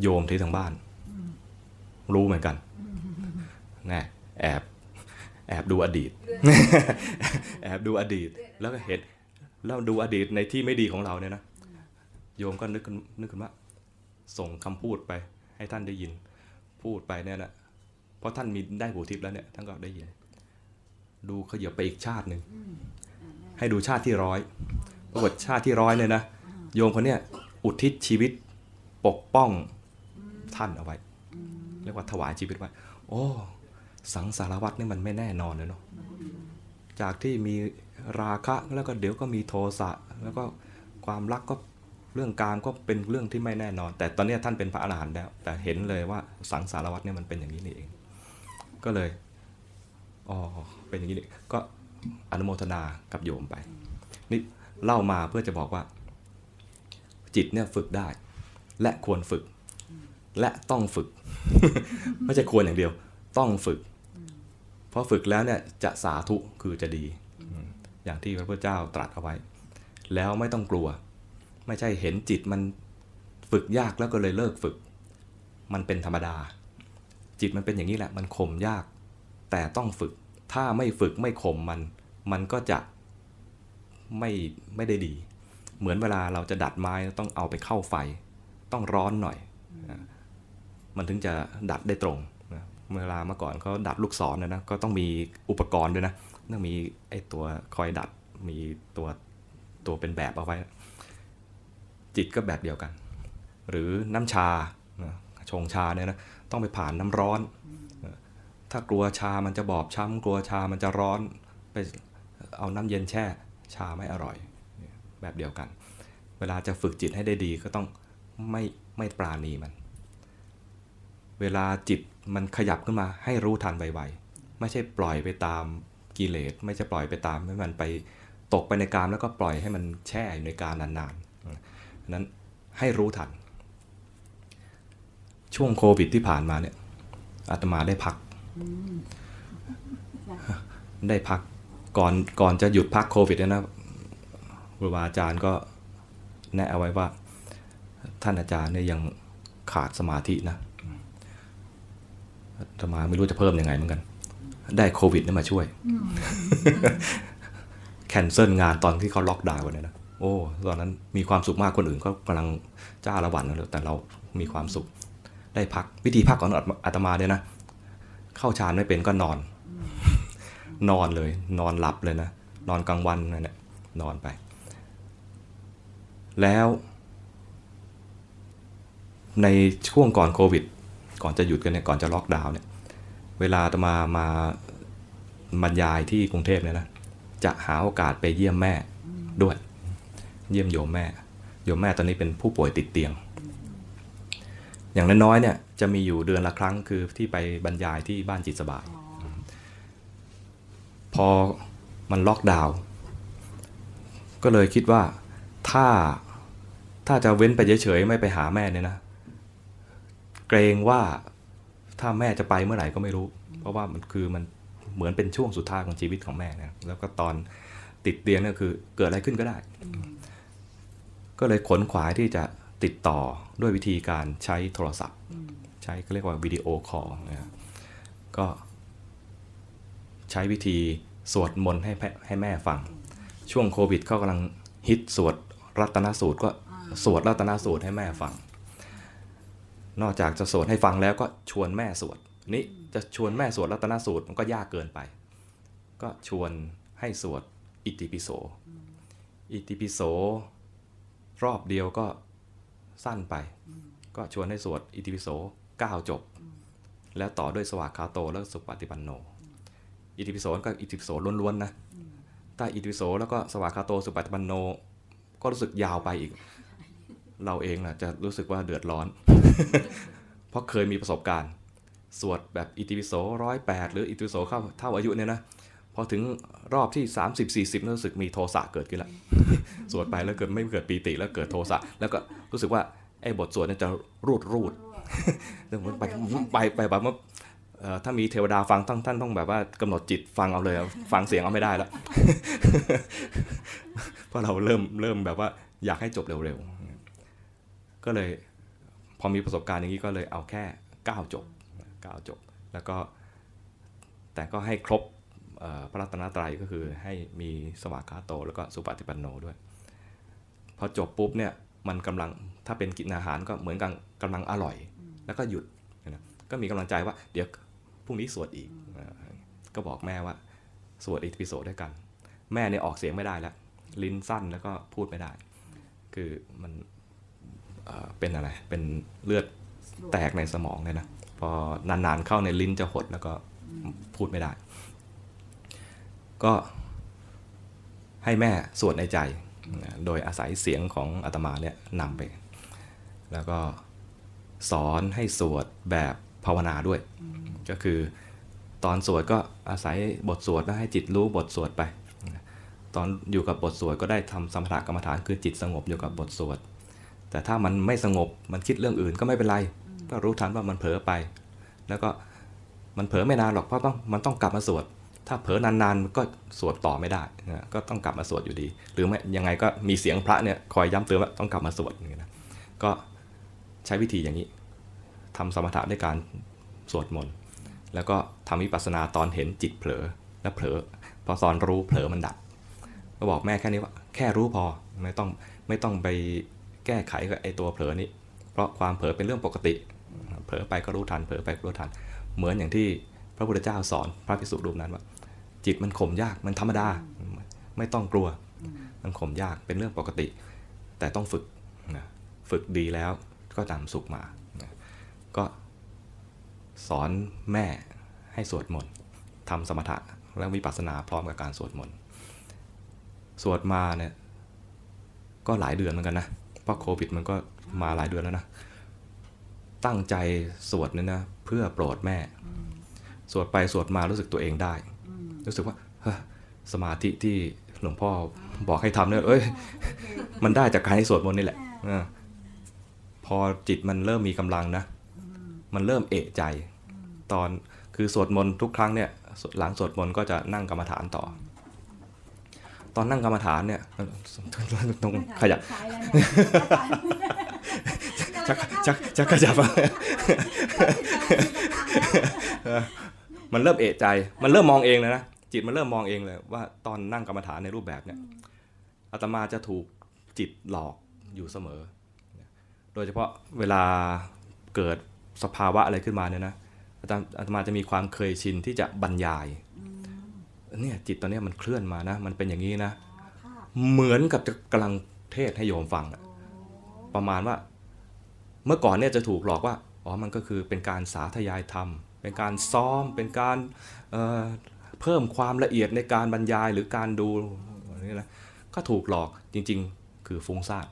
โยมที่ทางบ้าน รู้เหมือนกันแน่แอบแอบดูอดีต แอบดูอดีต แล้วก็เห็นแล้วดูอดีตในที่ไม่ดีของเราเนี่ยนะ โยมก็นึกนึกขึ้นว่าส่งคำพูดไปให้ท่านได้ยิน พูดไปเนี่ยนะเพราะท่านมีได้หูทิพย์แล้วเนี่ยท่านก็ได้ยิน ดูเขยับไปอีกชาติหนึ่งให้ดูชาติที่ร้อยปรากฏชาติที่ร้อยเนี่ยนะโยมคนเนี้ยอุทิศชีวิตปกป้องท่านเอาไว้เรียกว่าถวายชีวิตไว้โอ้สังสารวัตรนี่มันไม่แน่นอนเลยเนาะจากที่มีราคะแล้วก็เดี๋ยวก็มีโทสะแล้วก็ความรักก็ เรื่องการก็เป็นเรื่องที่ไม่แน่นอน แต่ตอนนี้ท่านเป็นพระอรหันต์แล้ว แต่เห็นเลยว่าสังสารวัตรเนี่ยมันเป็นอย่างนี้นี่เอง ก็เลยอ๋อเป็นอย่างนี้นี่ก็อนุโมทนากับโยมไปนี่เล่ามาเพื่อจะบอกว่า จิตเนี่ยฝึกได้ และควรฝึก และต้องฝึก ไม่ใช่ควรอย่างเดียว ต้องฝึกเพราะฝึกแล้วเนี่ยจะสาธุคือจะดี อย่างที่พระพุทธเจ้าตรัสเอาไว้ แล้วไม่ต้องกลัว ไม่ใช่เห็นจิตมันฝึกยากแล้วก็เลยเลิกฝึก มันเป็นธรรมดา จิตมันเป็นอย่างนี้แหละ มันข่มยาก แต่ต้องฝึก ถ้าไม่ฝึกไม่ข่มมัน มันก็จะไม่ไม่ได้ดี เหมือนเวลาเราจะดัดไม้ต้องเอาไปเข้าไฟ ต้องร้อนหน่อย มันถึงจะดัดได้ตรงเวลาเมื่อก่อนเขาดัดลูกศรนะนะก็ต้องมีอุปกรณ์ด้วยนะต้องมีไอ้ตัวคอยดัดมีตัวตัวเป็นแบบเอาไว้ จิตก็แบบเดียวกัน หรือน้ำชาชงชาเนี่ยนะต้องไปผ่านน้ำร้อน ถ้ากลัวชามันจะบอบช้ำกลัวชามันจะร้อนไปเอาน้ำเย็นแช่ชาไม่อร่อยแบบเดียวกัน เวลาจะฝึกจิตให้ได้ดีก็ต้องไม่ไม่ปราณีมัน เวลาจิตมันขยับขึ้นมาให้รู้ทันไวๆไม่ใช่ปล่อยไปตามกิเลสไม่ใช่ปล่อยไปตามให้มันไปตกไปในกามแล้วก็ปล่อยให้มันแช่อยู่ในการนานๆ นั้นให้รู้ทัน ช่วงโควิดที่ผ่านมาเนี่ยอาตมาได้พัก ได้พักก่อนก่อนจะหยุดพักโควิดเนี่ยนะครูบาอาจารย์ก็แนะเอาไว้ว่า ท่านอาจารย์เนี่ยยังขาดสมาธินะอาตมาไม่รู้จะเพิ่มยังไงเหมือนกัน ได้โควิดเนี่ยมาช่วย แคนเซิลงานตอนที่เขาล็อกดาวน์กันเนี่ยนะ โอ้ตอนนั้นมีความสุขมากคนอื่นก็กำลังจ้าละวันนะแต่เรามีความสุข ได้พักวิธีพักของอาตมาเนี่ยนะ เข้าฌานไม่เป็นก็นอน นอนเลย นอนหลับเลยนะนอนกลางวันนั่นแหละนอนไป แล้ว ในช่วงก่อนโควิด ก่อนจะหยุดกันเนี่ยก่อนจะล็อกดาวน์เนี่ย เวลาอาตมามาบรรยายที่กรุงเทพเนี่ยนะจะหาโอกาสไปเยี่ยมแม่ด้วย เยี่ยมโยมแม่ โยมแม่ตอนนี้เป็นผู้ป่วยติดเตียง อย่างน้อยๆเนี่ยจะมีอยู่เดือนละครั้งคือที่ไปบรรยายที่บ้านจิตสบายอพอมันล็อกดาวน์ก็เลยคิดว่าถ้าถ้าจะเว้นไปเฉยๆไม่ไปหาแม่เนี่ยนะ เกรงว่าถ้าแม่จะไปเมื่อไหร่ก็ไม่รู้ เพราะว่ามันคือมันเหมือนเป็นช่วงสุดท้ายของชีวิตของแม่นะแล้วก็ตอนติดเตียงเนี่ยคือเกิดอะไรขึ้นก็ได้ ก็เลยขนขวายที่จะติดต่อด้วยวิธีการใช้โทรศัพท์อืมใช้เขาเรียกว่าวิดีโอคอลนะครับก็ใช้วิธีสวดมนต์ให้แพให้แม่ฟัง ช่วงโควิดเขากำลังฮิตสวดรัตนสูตรก็สวดรัตนสูตรให้แม่ฟัง นอกจากจะสวดให้ฟังแล้วก็ชวนแม่สวด นี่จะชวนแม่สวดรัตนสูตรมันก็ยากเกินไป ก็ชวนให้สวดอิติปิโส อิติปิโส รอบเดียวก็สั้นไป ก็ชวนให้สวดอิติปิโส9จบ แล้วต่อด้วยสวากขาโตแล้วสุปฏิปันโน อิติปิโสก็อิติปิโสล้วนๆนะถ้าอิติปิโสแล้วก็สวากขาโตสุปฏิปันโน ก็รู้สึกยาวไปอีก เราเองนะจะรู้สึกว่าเดือดร้อน เพราะเคยมีประสบการณ์ สวดแบบอิติปิโสร้อยแปดหรืออิติปิโสเข้าเท่าอายุเนี่ยนะ อถึงรอบที่ 30 40รู้สึกมีโทสะเกิดขึ้นแล้วสวดไปแล้วเกิดไม่เกิดปีติแล้วเกิดโทสะแล้วก็รู้สึกว่าไอ้บทสวดนี่จะรูดรูดเรื่องมันไปไปไปแบบว่าถ้ามีเทวดาฟังท่านท่านต้องแบบว่ากำหนดจิตฟังเอาเลยฟังเสียงเอาไม่ได้แล้วเพราะเราเริ่มเริ่มแบบว่าอยากให้จบเร็วๆ ก็เลยพอมีประสบการณ์อย่างนี้ก็เลยเอาแค่ 9 จบ 9 จบ แล้วก็แต่ก็ให้ครบ พระรัตนตรัยก็คือให้มีสวากขาโต แล้วก็สุปฏิปันโนด้วย พอจบปุ๊บเนี่ยมันกำลังถ้าเป็นกินอาหารก็เหมือนกับกำลังอร่อย แล้วก็หยุดนะก็มีกำลังใจว่าเดี๋ยวพรุ่งนี้สวดอีกเออก็บอกแม่ว่า สวดอิติปิโสด้วยกัน แม่เนี่ยออกเสียงไม่ได้แล้ว ลิ้นสั้นแล้วก็พูดไม่ได้ คือมันเอ่อเป็นอะไร เป็นเลือดแตกในสมองเลยนะ พอนานๆเข้าในลิ้นจะหดแล้วก็พูดไม่ได้ ก็ให้แม่สวดในใจ โดยอาศัยเสียงของอาตมาเนี่ยนำไป แล้วก็สอนให้สวดแบบภาวนาด้วย ก็คือตอนสวดก็อาศัยบทสวดแล้วให้จิตรู้บทสวดไป ตอนอยู่กับบทสวดก็ได้ทำสมถกรรมฐานคือจิตสงบอยู่กับบทสวด แต่ถ้ามันไม่สงบมันคิดเรื่องอื่นก็ไม่เป็นไร ก็รู้ทันว่ามันเผลอไป แล้วก็มันเผลอไม่นานหรอกเพราะต้องมันต้องกลับมาสวด ถ้าเผลอนานๆก็สวดต่อไม่ได้นะก็ต้องกลับมาสวดอยู่ดี หรือไม่ยังไงก็มีเสียงพระเนี่ยคอยย้ำเตือนว่าต้องกลับมาสวดอย่างนี้นะก็ใช้วิธีอย่างนี้ทำสมถะด้วยการสวดมนต์แล้วก็ทำวิปัสสนาตอนเห็นจิตเผลอแล้วเผลอพอตอนรู้เผลอมันดับก็บอกแม่แค่นี้ว่าแค่รู้พอไม่ต้องไม่ต้องไปแก้ไขกับไอ้ตัวเผลอนี้ เพราะความเผลอเป็นเรื่องปกติ เผลอไปก็รู้ทันเผลอไปก็รู้ทัน เหมือนอย่างที่พระพุทธเจ้าสอนพระภิกษุรูปนั้นว่า จิตมันข่มยากมันธรรมดา ไม่ต้องกลัว มันข่มยากเป็นเรื่องปกติ แต่ต้องฝึกนะฝึกดีแล้วก็นำสุขมานะก็สอนแม่ให้สวดมนต์ทำสมถะและวิปัสสนาพร้อมกับการสวดมนต์สวดมาเนี่ยก็หลายเดือนเหมือนกันนะเพราะโควิดมันก็มาหลายเดือนแล้วนะตั้งใจสวดเนี่ยนะเพื่อโปรดแม่ สวดไปสวดมารู้สึกตัวเองได้ รู้สึกว่าเฮ้ยสมาธิที่หลวงพ่อบอกให้ทำเนี่ยเอ้ย มันได้จากการที่สวดมนต์นี่แหละเออพอจิตมันเริ่มมีกำลังนะ มันเริ่มเอะใจ ตอนคือสวดมนต์ทุกครั้งเนี่ยหลังสวดมนต์ก็จะนั่งกรรมฐานต่อ ตอนนั่งกรรมฐานเนี่ยต้องขยับซ้ายแล้วเนี่ยชักชักชักขยับ มันเริ่มเอะใจ มันเริ่มมองเองเลยนะจิตมันเริ่มมองเองเลย ว่าตอนนั่งกรรมฐานในรูปแบบเนี่ยอาตมาจะถูกจิตหลอกอยู่เสมอ โดยเฉพาะเวลาเกิดสภาวะอะไรขึ้นมาเนี่ยนะอาตมาอาตมาจะมีความเคยชินที่จะบรรยายเนี่ยจิตตอนนี้มันเคลื่อนมานะ มันเป็นอย่างนี้นะ เหมือนกับจะกำลังเทศให้โยมฟังอะประมาณว่า เมื่อก่อนเนี่ยจะถูกหลอกว่าอ๋อมันก็คือเป็นการสาธยายธรรม เป็นการซ้อมเป็นการเเพิ่มความละเอียดในการบรรยายหรือการดูอะไรนี่นะก็ถูกหลอกจริงๆ คือฟุ้งซ่าน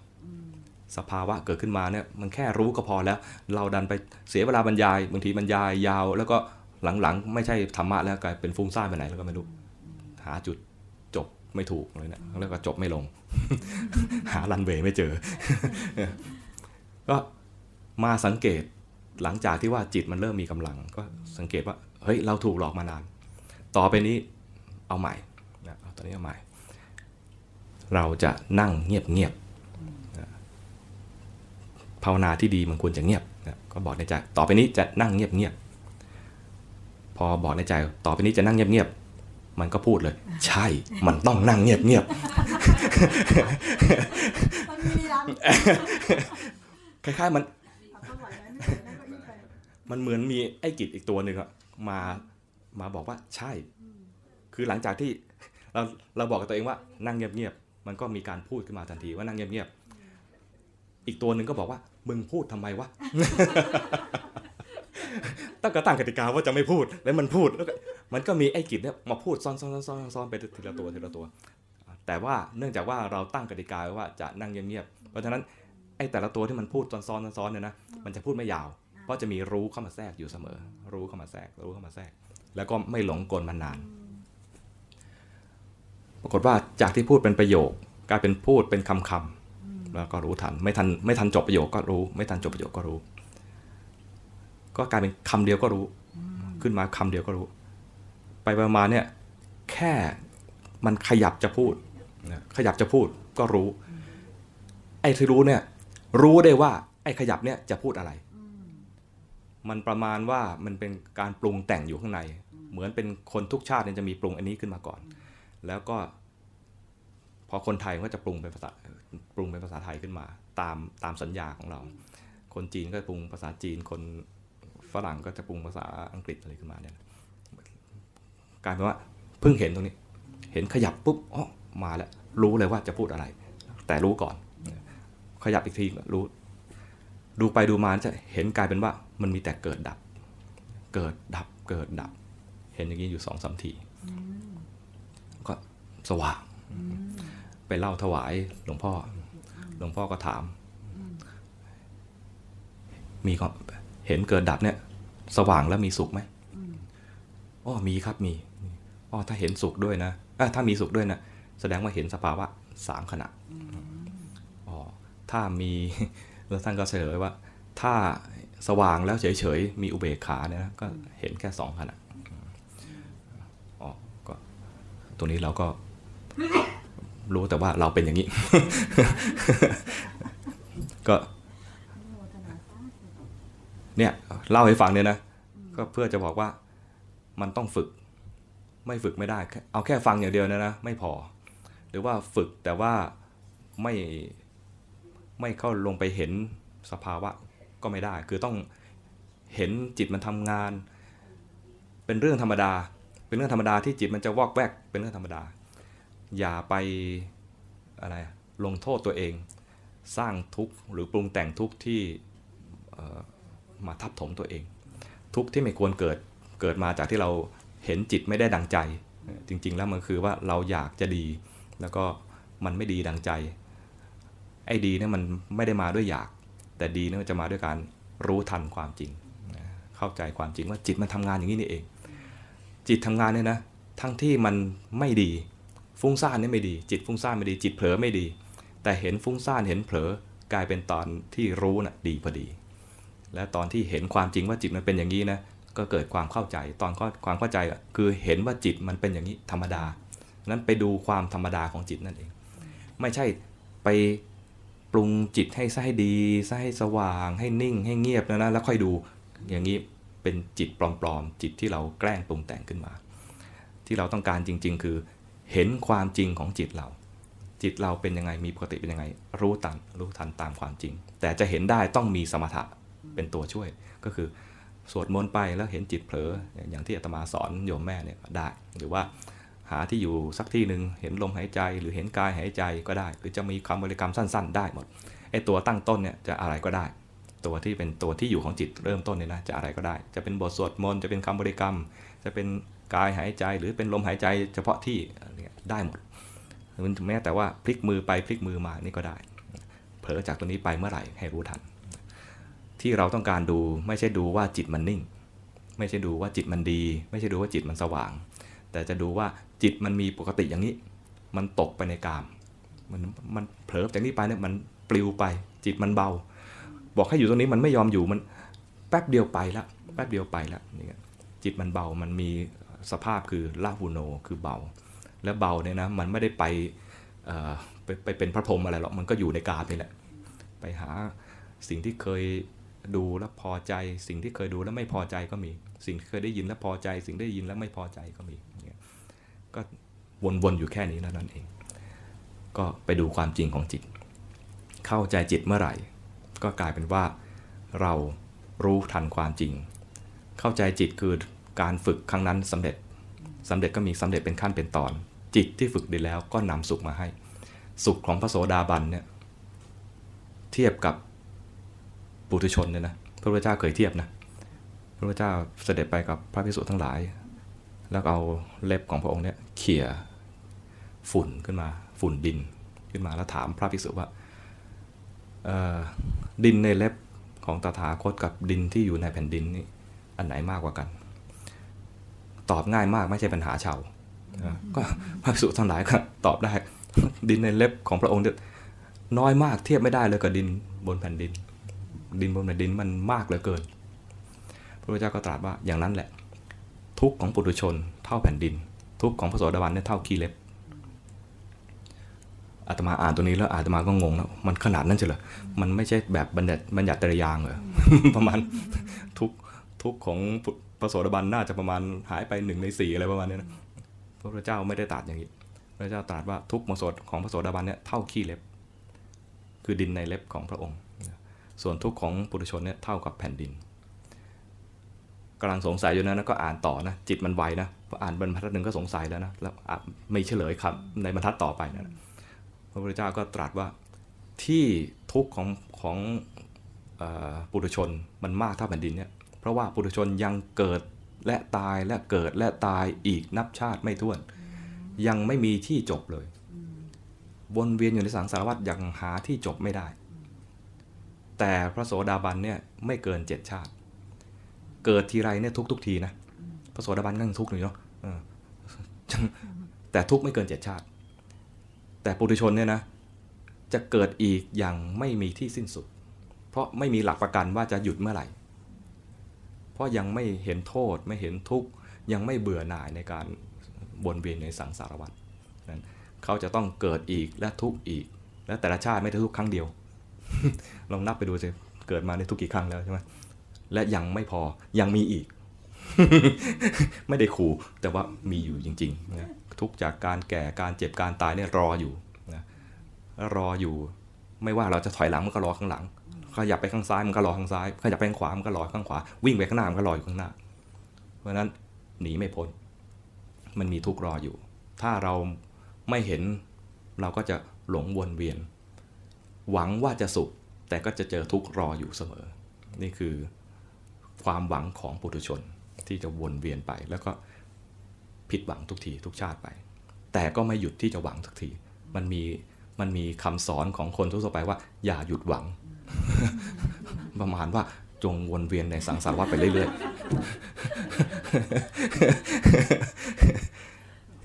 สภาวะเกิดขึ้นมาเนี่ยมันแค่รู้ก็พอแล้ว เราดันไปเสียเวลาบรรยายบางทีบรรยายยาว แล้วก็หลังๆ ไม่ใช่ธรรมะแล้วกลายเป็นฟุ้งซ่านไปไหนแล้วก็ไม่รู้ หาจุดจบไม่ถูกเลยเนี่ยแล้วก็จบไม่ลง หารันเวย์ไม่เจอ ก็มาสังเกต หลังจากที่ว่าจิตมันเริ่มมีกำลัง ก็สังเกตว่าเฮ้ยเราถูกหลอกมานาน ต่อไปนี้เอาใหม่นะเอาตอนนี้เอาใหม่ เราจะนั่งเงียบเงียบๆนะภาวนาที่ดีมันควรจะเงียบนะก็บอกในใจต่อไปนี้จะนั่งเงียบเงียบๆพอบอกในใจ ต่อไปนี้จะนั่งเงียบเงียบๆมันก็พูดเลย ใช่ มันต้องนั่งเงียบเงียบๆมันมีรังคล้ายๆมัน มันเหมือนมีไอ้กิจอีกตัวหนึ่งอะมามาบอกว่าใช่ คือหลังจากที่เราเราบอกกับตัวเองว่านั่งเงียบๆมันก็มีการพูดขึ้นมาทันทีว่านั่งเงียบๆอีกตัวหนึ่งก็บอกว่ามึงพูดทำไมวะตั้งกระตั้งกติกาว่าจะไม่พูดแล้วมันพูดแล้วมันก็มีไอ้กิจเนี่ยมาพูดซ้อนซ้อนซ้อนซ้อนซ้อนไปทีละตัวทีละตัว แต่ว่าเนื่องจากว่าเราตั้งกติกาไว้ว่าจะนั่งเงียบๆเพราะฉะนั้นไอ้แต่ละตัวที่มันพูดซ้อนซ้อนซ้อนเนี่ยนะมันจะพูดไม่ยาว เพราะจะมีรู้เข้ามาแทรกอยู่เสมอ รู้เข้ามาแทรก รู้เข้ามาแทรก แล้วก็ไม่หลงกลมันนาน ปรากฏว่าจากที่พูดเป็นประโยค กลายเป็นพูดเป็นคำคำๆแล้วก็รู้ทัน ไม่ทันไม่ทันจบประโยคก็รู้ ไม่ทันจบประโยคก็รู้ ก็กลายเป็นคำเดียวก็รู้ ขึ้นมาคำเดียวก็รู้ ไปประมาณเนี่ยแค่มันขยับจะพูด ขยับจะพูดก็รู้ ไอ้ที่รู้เนี่ย รู้ได้ว่าไอ้ขยับเนี่ยจะพูดอะไร มันประมาณว่ามันเป็นการปรุงแต่งอยู่ข้างใน เหมือนเป็นคนทุกชาติเนี่ยจะมีปรุงอันนี้ขึ้นมาก่อน แล้วก็ พอคนไทยก็จะปรุงเป็นภาษาปรุงเป็นภาษาไทยขึ้นมา ตามตามสัญญาของเรา คนจีนก็ปรุงภาษาจีน คนฝรั่งก็จะปรุงภาษาอังกฤษอะไรขึ้นมาเนี่ยกลายเป็นว่าเพิ่งเห็นตรงนี้ เห็นขยับปุ๊บอ๋อมาแล้วรู้เลยว่าจะพูดอะไร แต่รู้ก่อน ขยับอีกทีรู้ ดูไปดูมาจะเห็นกลายเป็นว่า มันมีแต่เกิดดับ เกิดดับเกิดดับ เห็นอย่างนี้อยู่สองสามทีก็สว่างไปเล่าถวายหลวงพ่อ หลวงพ่อก็ถาม มีก็เห็นเกิดดับเนี่ย สว่างแล้วมีสุขไหมอ๋อมีครับมีอ๋อถ้าเห็นสุขด้วยนะอถ้ามีสุขด้วยนะแสดงว่าเห็นสภาวะสามขณะอ๋อถ้ามีแล้วท่านก็เฉลยว่า ถ้า สว่างแล้วเฉยๆ มีอุเบกขาเนี่ยนะก็เห็นแค่สองขณะอ๋อก็ตัวนี้เราก็รู้แต่ว่าเราเป็นอย่างนี้ ก็ เนี่ยเล่าให้ฟังเนี่ยนะก็เพื่อจะบอกว่ามันต้องฝึก ไม่ฝึกไม่ได้ เอาแค่ฟังอย่างเดียวเนะนะไม่พอ หรือว่าฝึกแต่ว่าไม่ไม่เข้าลงไปเห็นสภาวะ ก็ไม่ได้ คือต้องเห็นจิตมันทำงาน เป็นเรื่องธรรมดา เป็นเรื่องธรรมดาที่จิตมันจะวอกแวกเป็นเรื่องธรรมดา อย่าไปอะไรลงโทษตัวเอง สร้างทุกข์หรือปรุงแต่งทุกข์ที่มาทับถมตัวเอง ทุกข์ที่ไม่ควรเกิดเกิดมาจากที่เราเห็นจิตไม่ได้ดังใจ จริง ๆ แล้วมันคือว่าเราอยากจะดี แล้วก็มันไม่ดีดังใจ ไอ้ดีเนี่ยมันไม่ได้มาด้วยอยาก แต่ดีเนี่ยมันจะมาด้วยการรู้ทันความจริง เข้าใจความจริงว่าจิตมันทำงานอย่างนี้นี่เอง จิตทำงานเนี่ยนะ ทั้งที่มันไม่ดี ฟุ้งซ่านนี่ไม่ดี จิตฟุ้งซ่านไม่ดี จิตเผลอไม่ดี แต่เห็นฟุ้งซ่านเห็นเผลอกลายเป็นตอนที่รู้น่ะดีพอดี และตอนที่เห็นความจริงว่าจิตมันเป็นอย่างนี้นะก็เกิดความเข้าใจตอนความเข้าใจคือเห็นว่าจิตมันเป็นอย่างนี้ธรรมดานั้นไปดูความธรรมดาของจิตนั่นเอง ไม่ใช่ไป ปรุงจิตให้ซะให้ดีซะให้สว่าง ให้นิ่งให้เงียบนะนะแล้วค่อยดูอย่างนี้เป็นจิตปลอมๆ จิตที่เราแกล้งปรุงแต่งขึ้นมา ที่เราต้องการจริง ๆ คือเห็นความจริงของจิตเรา จิตเราเป็นยังไงมีปกติเป็นยังไง รู้ตันรู้ทันตามความจริง แต่จะเห็นได้ต้องมีสมถะเป็นตัวช่วย ก็คือสวดมนต์ไปแล้วเห็นจิตเผลออย่างที่อาตมาสอนโยมแม่เนี่ยได้หรือว่า หาที่อยู่สักที่หนึ่งเห็นลมหายใจหรือเห็นกายหายใจก็ได้ หรือจะมีคำบริกรรมสั้น ๆ ได้หมดไอ้ตัวตั้งต้นเนี่ยจะอะไรก็ได้ ตัวที่เป็นตัวที่อยู่ของจิตเริ่มต้นเนี่ยนะจะอะไรก็ได้ จะเป็นบทสวดมนต์จะเป็นคำบริกรรม จะเป็นกายหายใจหรือเป็นลมหายใจเฉพาะที่ไรเงี้ยได้หมดมันแม้แต่ว่าพลิกมือไปพลิกมือมานี่ก็ได้เผผลอจากตัวนี้ไปเมื่อไหร่ให้รู้ทัน ที่เราต้องการดูไม่ใช่ดูว่าจิตมันนิ่ง ไม่ใช่ดูว่าจิตมันดี ไม่ใช่ดูว่าจิตมันสว่าง แต่จะดูว่าจิตมันมีปกติอย่างนี้ มันตกไปในกาม มันมันเผลอจากนี้ไปเนี่ยมันปลิวไป จิตมันเบา บอกให้อยู่ตรงนี้มันไม่ยอมอยู่มันแป๊บเดียวไปละแป๊บเดียวไปละนี่จิตมันเบามันมีสภาพคือลาหูโนคือเบา แล้วเบาเนี่ยนะมันไม่ได้ไปไปไปเป็นพระพรหมอะไรหรอกมันก็อยู่ในกามนี่แหละ ไปหาสิ่งที่เคยดูแล้วพอใจ สิ่งที่เคยดูแล้วไม่พอใจก็มี สิ่งที่เคยได้ยินแล้วพอใจ สิ่งได้ยินแล้วไม่พอใจก็มี ก็วนๆอยู่แค่นี้นั่นเอง ก็ไปดูความจริงของจิต เข้าใจจิตเมื่อไหร่ ก็กลายเป็นว่าเรารู้ทันความจริง เข้าใจจิตคือการฝึกครั้งนั้นสำเร็จสำเร็จก็มีสำเร็จเป็นขั้นเป็นตอน จิตที่ฝึกดีแล้วก็นำสุขมาให้ สุขของพระโสดาบันเนี่ยเทียบกับปุถุชนเนี่ยนะพระพุทธเจ้าเคยเทียบนะพระพุทธเจ้าเสด็จไปกับพระภิกษุทั้งหลาย แล้วเอาเล็บของพระองค์เนี่ยเขี่ยฝุ่นขึ้นมาฝุ่นดินขึ้นมาแล้วถามพระภิกษุว่าดินในเล็บของตถาคตกับดินที่อยู่ในแผ่นดินนี่อันไหนมากกว่ากัน ตอบง่ายมากไม่ใช่ปัญหาชาวก็พระภิกษุทั้งหลายก็ตอบได้ ดินในเล็บของพระองค์เนี่ยน้อยมากเทียบไม่ได้เลยกับดินบนแผ่นดิน ดินบนแผ่นดินมันมากเหลือเกิน พระพุทธเจ้าก็ตรัสว่าอย่างนั้นแหละ ทุกข์ของปุถุชนเท่าแผ่นดิน ทุกข์ของพระโสดาบันเนี่ยเท่าขี้เล็บอาตมาอ่านตัวนี้แล้วอาตมาก็งงแล้วมันขนาดนั้นเฉยเหรอมันไม่ใช่แบบบัญญัติบัญญัติตรยางเหรอประมาณทุกทุกของพระโสดาบันน่าจะประมาณหายไปหนึ่งในสี่อะไรประมาณนี้นะพระพุทธเจ้าไม่ได้ตรัสอย่างนี้พระเจ้าตรัสว่าทุกข์ของโสดของพระโสดาบันเนี่ยเท่าขี้เล็บ คือดินในเล็บของพระองค์ ส่วนทุกของปุถุชนเนี่ยเท่ากับแผ่นดิน กำลังสงสัยอยู่นะก็อ่านต่อนะ จิตมันไวนะพออ่านบรรทัดหนึ่งก็สงสัยแล้วนะแล้วไม่เฉลยครับในบรรทัดต่อไปนะพระพุทธเจ้าก็ตรัสว่าที่ทุกข์ของของปุถุชนมันมากเท่าแผ่นดินเนี่ยเพราะว่าปุถุชนยังเกิดและตายและเกิดและตายอีกนับชาติไม่ถ้วน ยังไม่มีที่จบเลย วนเวียนอยู่ในสังสารวัฏยังหาที่จบไม่ได้ แต่พระโสดาบันเนี่ยไม่เกินเจ็ดชาติ เกิดทีไรเนี่ยทุกทุกทีนะพระโสดาบันก็ยังทุกข์อยู่เนาะแต่ทุกไม่เกินเจ็ดชาติ แต่ปุถุชนเนี่ยนะจะเกิดอีกอย่างไม่มีที่สิ้นสุด เพราะไม่มีหลักประกันว่าจะหยุดเมื่อไหร่ เพราะยังไม่เห็นโทษไม่เห็นทุกข์ยังไม่เบื่อหน่ายในการวนเวียนในสังสารวัฏนั้นเขาจะต้องเกิดอีกและทุกข์อีก และแต่ละชาติไม่ได้ทุกครั้งเดียว ลองนับไปดูสิเกิดมาในทุกกี่ครั้งแล้วใช่ไหม และยังไม่พอยังมีอีก ไม่ได้ขู่แต่ว่ามีอยู่จริงๆนะทุกจากการแก่การเจ็บการตายเนี่ยรออยู่นะรออยู่ ไม่ว่าเราจะถอยหลังมันก็รอข้างหลังขยับไปข้างซ้ายมันก็รอข้างซ้ายขยับไปข้างขวามันก็รอข้างขวา วิ่งไปข้างหน้ามันก็รออยู่ข้างหน้า เพราะนั้นหนีไม่พ้น มันมีทุกรออยู่ ถ้าเราไม่เห็นเราก็จะหลงวนเวียน หวังว่าจะสุข แต่ก็จะเจอทุกรออยู่เสมอ นี่คือ ความหวังของปุถุชนที่จะวนเวียนไป แล้วก็ผิดหวังทุกทีทุกชาติไป แต่ก็ไม่หยุดที่จะหวังทุกที มันมีมันมีคำสอนของคนทั่วไปว่า อย่าหยุดหวัง ประมาณว่าจงวนเวียนในสังสารวัฏไปเรื่อยๆ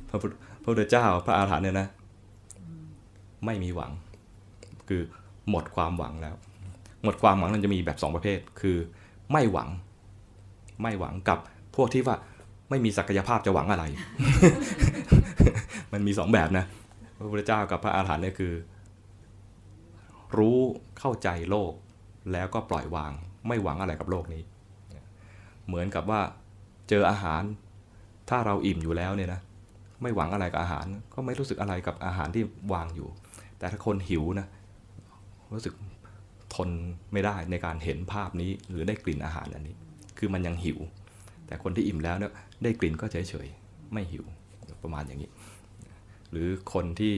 พระพุทธเจ้าพระอาหารหันต์เนี่ยนะ ไม่มีหวัง คือหมดความหวังแล้ว หมดความหวังมันจะมีแบบสองประเภท คือ ไม่หวัง ไม่หวังกับพวกที่ว่าไม่มีศักยภาพจะหวังอะไร มันมีสองแบบนะพระพุทธเจ้ากับพระอาหารหันต์เนี่ยคือ รู้เข้าใจโลก แล้วก็ปล่อยวาง ไม่หวังอะไรกับโลกนี้ เหมือนกับว่าเจออาหาร ถ้าเราอิ่มอยู่แล้วเนี่ยนะไม่หวังอะไรกับอาหาร ก็ไม่รู้สึกอะไรกับอาหารที่วางอยู่ แต่ถ้าคนหิวนะรู้สึก ทนไม่ได้ในการเห็นภาพนี้หรือได้กลิ่นอาหารอันนี้ คือมันยังหิว แต่คนที่อิ่มแล้วเนี่ยได้กลิ่นก็เฉยๆไม่หิวประมาณอย่างนี้ หรือคนที่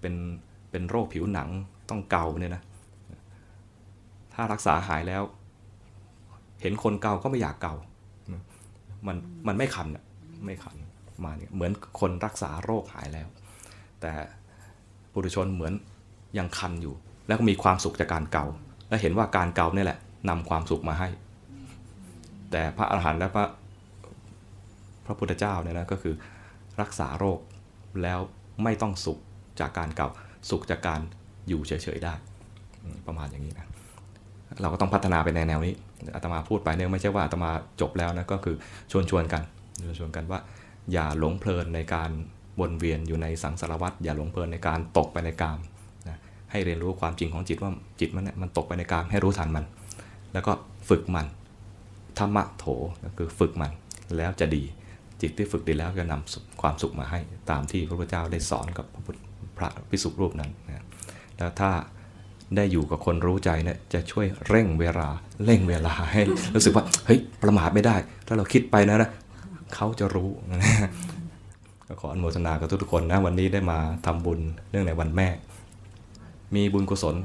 เป็นเป็นโรคผิวหนังต้องเกาเนี่ยนะถ้ารักษาหายแล้ว เห็นคนเกาก็ไม่อยากเกามันมันไม่คันอะไม่คันมาเนี่ยเหมือนคนรักษาโรคหายแล้ว แต่ปุถุชนเหมือนยังคันอยู่ แล้วก็มีความสุขจากการเกาและเห็นว่าการเกาเนี่ยแหละนำความสุขมาให้ แต่พระอรหันต์และพระพระพุทธเจ้าเนี่ยนะก็คือรักษาโรคแล้วไม่ต้องสุขจากการเกาสุขจากการอยู่เฉยๆได้ ประมาณอย่างนี้นะเราก็ต้องพัฒนาไปในแนวนี้อาตมาพูดไปเนี่ยไม่ใช่ว่าอาตมาจบแล้วนะก็คือชวนชวนๆกันชวนชวนๆกันว่า อย่าหลงเพลินในการวนเวียนอยู่ในสังสารวัฏอย่าหลงเพลินในการตกไปในกาม ให้เรียนรู้ความจริงของจิตว่าจิตมันเนี่ยมันตกไปในกามให้รู้ทันมัน แล้วก็ฝึกมันธรรมะโถก็คือฝึกมันแล้วจะดีจิตที่ฝึกดีแล้วจะนำสุขความสุขมาให้ตามที่พระพุทธเจ้าได้สอนกับพระพุทธพระพิสุรูปนั้นนะแล้วถ้าได้อยู่กับคนรู้ใจเนี่ยจะช่วยเร่งเวลาเร่งเวลาให้รู้สึกว่าเฮ้ยประมาทไม่ได้ ถ้าเราคิดไปนะนะเขาจะรู้นะก็ขออนุโมทนากับทุกคนนะวันนี้ได้มาทำบุญเนื่องในวันแม่ มีบุญกุศล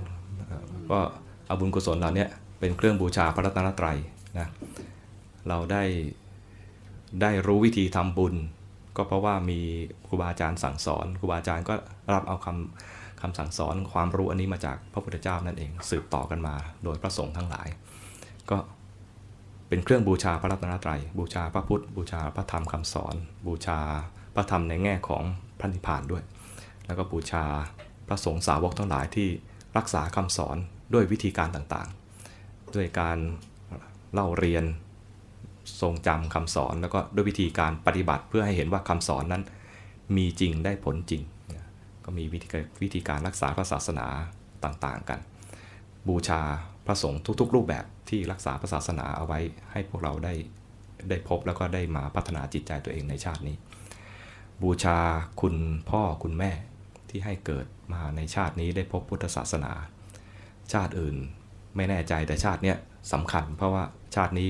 ก็เอาบุญกุศลเหล่าเนี้ยเป็นเครื่องบูชาพระรัตนตรัยนะเราได้ได้รู้วิธีทำบุญ ก็เพราะว่ามีครูบาอาจารย์สั่งสอนครูบาอาจารย์ก็รับเอาคำคำสั่งสอนความรู้อันนี้มาจากพระพุทธเจ้านั่นเองสืบต่อกันมา โดยพระสงฆ์ทั้งหลาย ก็เป็นเครื่องบูชาพระรัตนตรัย บูชาพระพุทธ บูชาพระธรรมคำสอน บูชาพระธรรมในแง่ของพระนิพพานด้วย แล้วก็บูชา พระสงฆ์สาวกทั้งหลายที่รักษาคำสอนด้วยวิธีการต่างๆ ด้วยการเล่าเรียนทรงจำคำสอนแล้วก็ด้วยวิธีการปฏิบัติเพื่อให้เห็นว่าคำสอนนั้นมีจริงได้ผลจริง ก็มีวิธีการวิธีการรักษาพระศาสนาต่างๆกัน บูชาพระสงฆ์ทุกๆ รูปแบบที่รักษาพระศาสนาเอาไว้ให้พวกเราได้ได้พบแล้วก็ได้มาพัฒนาจิตใจตัวเองในชาตินี้ บูชาคุณพ่อคุณแม่ที่ให้เกิด มาในชาตินี้ได้พบพุทธศาสนา ชาติอื่นไม่แน่ใจแต่ชาติเนี้ยสำคัญ เพราะว่าชาตินี้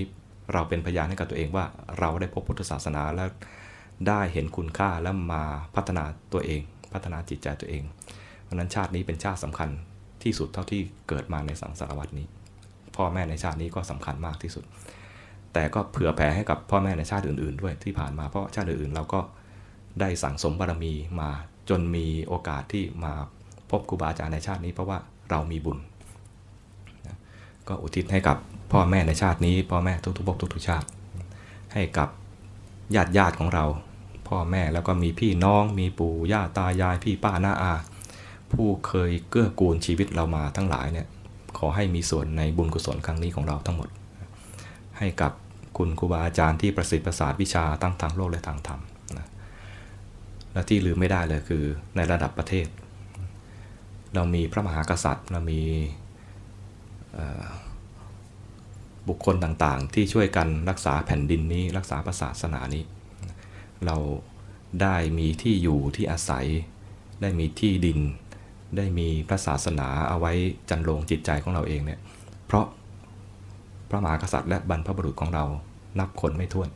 เราเป็นพยานให้กับตัวเองว่าเราได้พบพุทธศาสนาแล้วได้เห็นคุณค่าแล้วมาพัฒนาตัวเอง พัฒนาจิตใจตัวเองเพราะนั้นชาตินี้เป็นชาติสำคัญที่สุดเท่าที่เกิดมาในสังสารวัตนี้ พ่อแม่ในชาตินี้ก็สำคัญมากที่สุด แต่ก็เผื่อแผ่ให้กับพ่อแม่ในชาติอื่น ๆ ด้วยที่ผ่านมาเพราะชาติอื่นๆเราก็ ได้สั่งสมบารมีมาจนมีโอกาสที่มาพบครูบาอาจารย์ในชาตินี้ เพราะว่าเรามีบุญนะก็อุทิศให้กับพ่อแม่ในชาตินี้ พ่อแม่ทุกๆภพทุกๆชาติ ให้กับญาติญาติของเรา พ่อแม่แล้วก็มีพี่น้องมีปู่ย่าตายายพี่ป้าน้าอา ผู้เคยเกื้อกูลชีวิตเรามาทั้งหลายเนี่ยขอให้มีส่วนในบุญกุศลครั้งนี้ของเราทั้งหมด ให้กับคุณครูบาอาจารย์ที่ประสิทธิ์ประสาทวิชาตั้งทางโลกและทางธรรม และที่ลืมไม่ได้เลยคือในระดับประเทศ เรามีพระมหากษัตริย์เรามีบุคคลต่างๆ ที่ช่วยกันรักษาแผ่นดินนี้รักษาศาสนานี้ เราได้มีที่อยู่ที่อาศัย ได้มีที่ดิน ได้มีพระศาสนาเอาไว้จันโลงจิตใจของเราเองเนี่ยเพราะพระมหากษัตริย์และบรรพบุรุษของเรานับคนไม่ถ้วน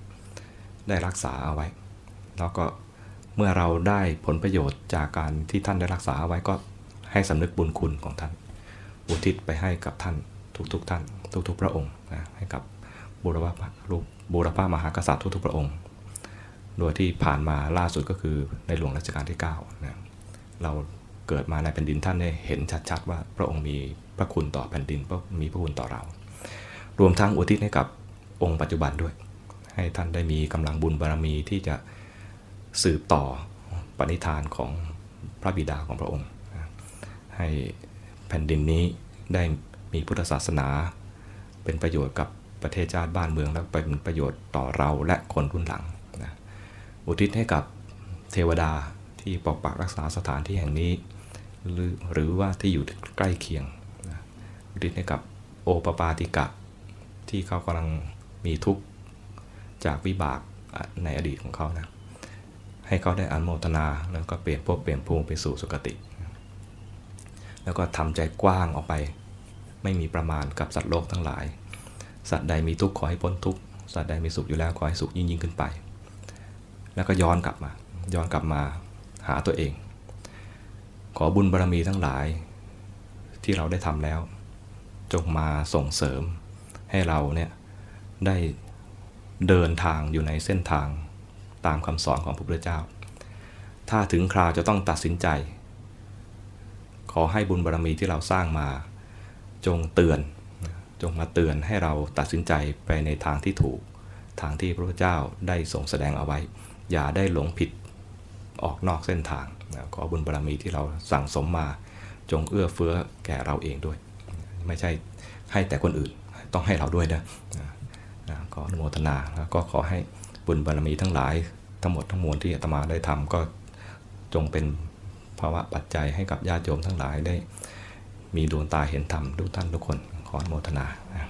ได้รักษาเอาไว้ แล้วก็ เมื่อเราได้ผลประโยชน์จากการที่ท่านได้รักษาไว้ก็ให้สำนึกบุญคุณของท่าน อุทิศไปให้กับท่านทุกๆท่าน ทุกๆ พระองค์นะให้กับบูรพาลูกบูรพามหากษัตริย์ทุกๆ พระองค์ โดยที่ผ่านมาล่าสุดก็คือในหลวงรัชกาลที่9นะเราเกิดมาในแผ่นดินท่านได้เห็นชัดๆว่าพระองค์มีพระคุณต่อแผ่นดินพระมีพระคุณต่อเรา รวมทั้งอุทิศให้กับองค์ปัจจุบันด้วย ให้ท่านได้มีกำลังบุญบารมีที่จะ สืบต่อปณิธานของพระบิดาของพระองค์ ให้แผ่นดินนี้ได้มีพุทธศาสนา เป็นประโยชน์กับประเทศชาติบ้านเมือง และเป็นประโยชน์ต่อเราและคนรุ่นหลังนะอุทิศให้กับเทวดาที่ปกปักรักษาสถานที่แห่งนี้ หรือหรือว่าที่อยู่ใกล้เคียงนะอุทิศให้กับโอปปาติกะ ที่เขากำลังมีทุกข์จากวิบากในอดีตของเขานะ ให้เขาได้อนุโมทนา แล้วก็เปลี่ยนภพเปลี่ยนภูมิไปสู่สุคติ แล้วก็ทำใจกว้างออกไป ไม่มีประมาณกับสัตว์โลกทั้งหลาย สัตว์ใดมีทุกข์ขอให้พ้นทุกข์ สัตว์ใดมีสุขอยู่แล้วขอให้สุขยิ่งยิ่งขึ้นไป แล้วก็ย้อนกลับมา ย้อนกลับมาหาตัวเอง ขอบุญบารรมีทั้งหลายที่เราได้ทำแล้ว จงมาส่งเสริมให้เราเนี่ยได้เดินทางอยู่ในเส้นทาง ตามคำสอนของพระพุทธเจ้า ถ้าถึงคราวจะต้องตัดสินใจ ขอให้บุญบารมีที่เราสร้างมา จงเตือน จงมาเตือนให้เราตัดสินใจไปในทางที่ถูก ทางที่พระพุทธเจ้าได้ทรงแสดงเอาไว้ อย่าได้หลงผิดออกนอกเส้นทาง ขอบุญบารมีที่เราสั่งสมมา จงเอื้อเฟื้อแก่เราเองด้วย ไม่ใช่ให้แต่คนอื่น ต้องให้เราด้วยนะนะนะขออนุโมทนาแล้วก็ขอให้ บุญบารมีทั้งหลาย ทั้งหมดทั้งมวลที่อาตมาได้ทำก็จงเป็นภาวะปัจจัยให้กับญาติโยมทั้งหลายได้ มีดวงตาเห็นธรรมทุกท่านทุกคนขออนุโมทนานะ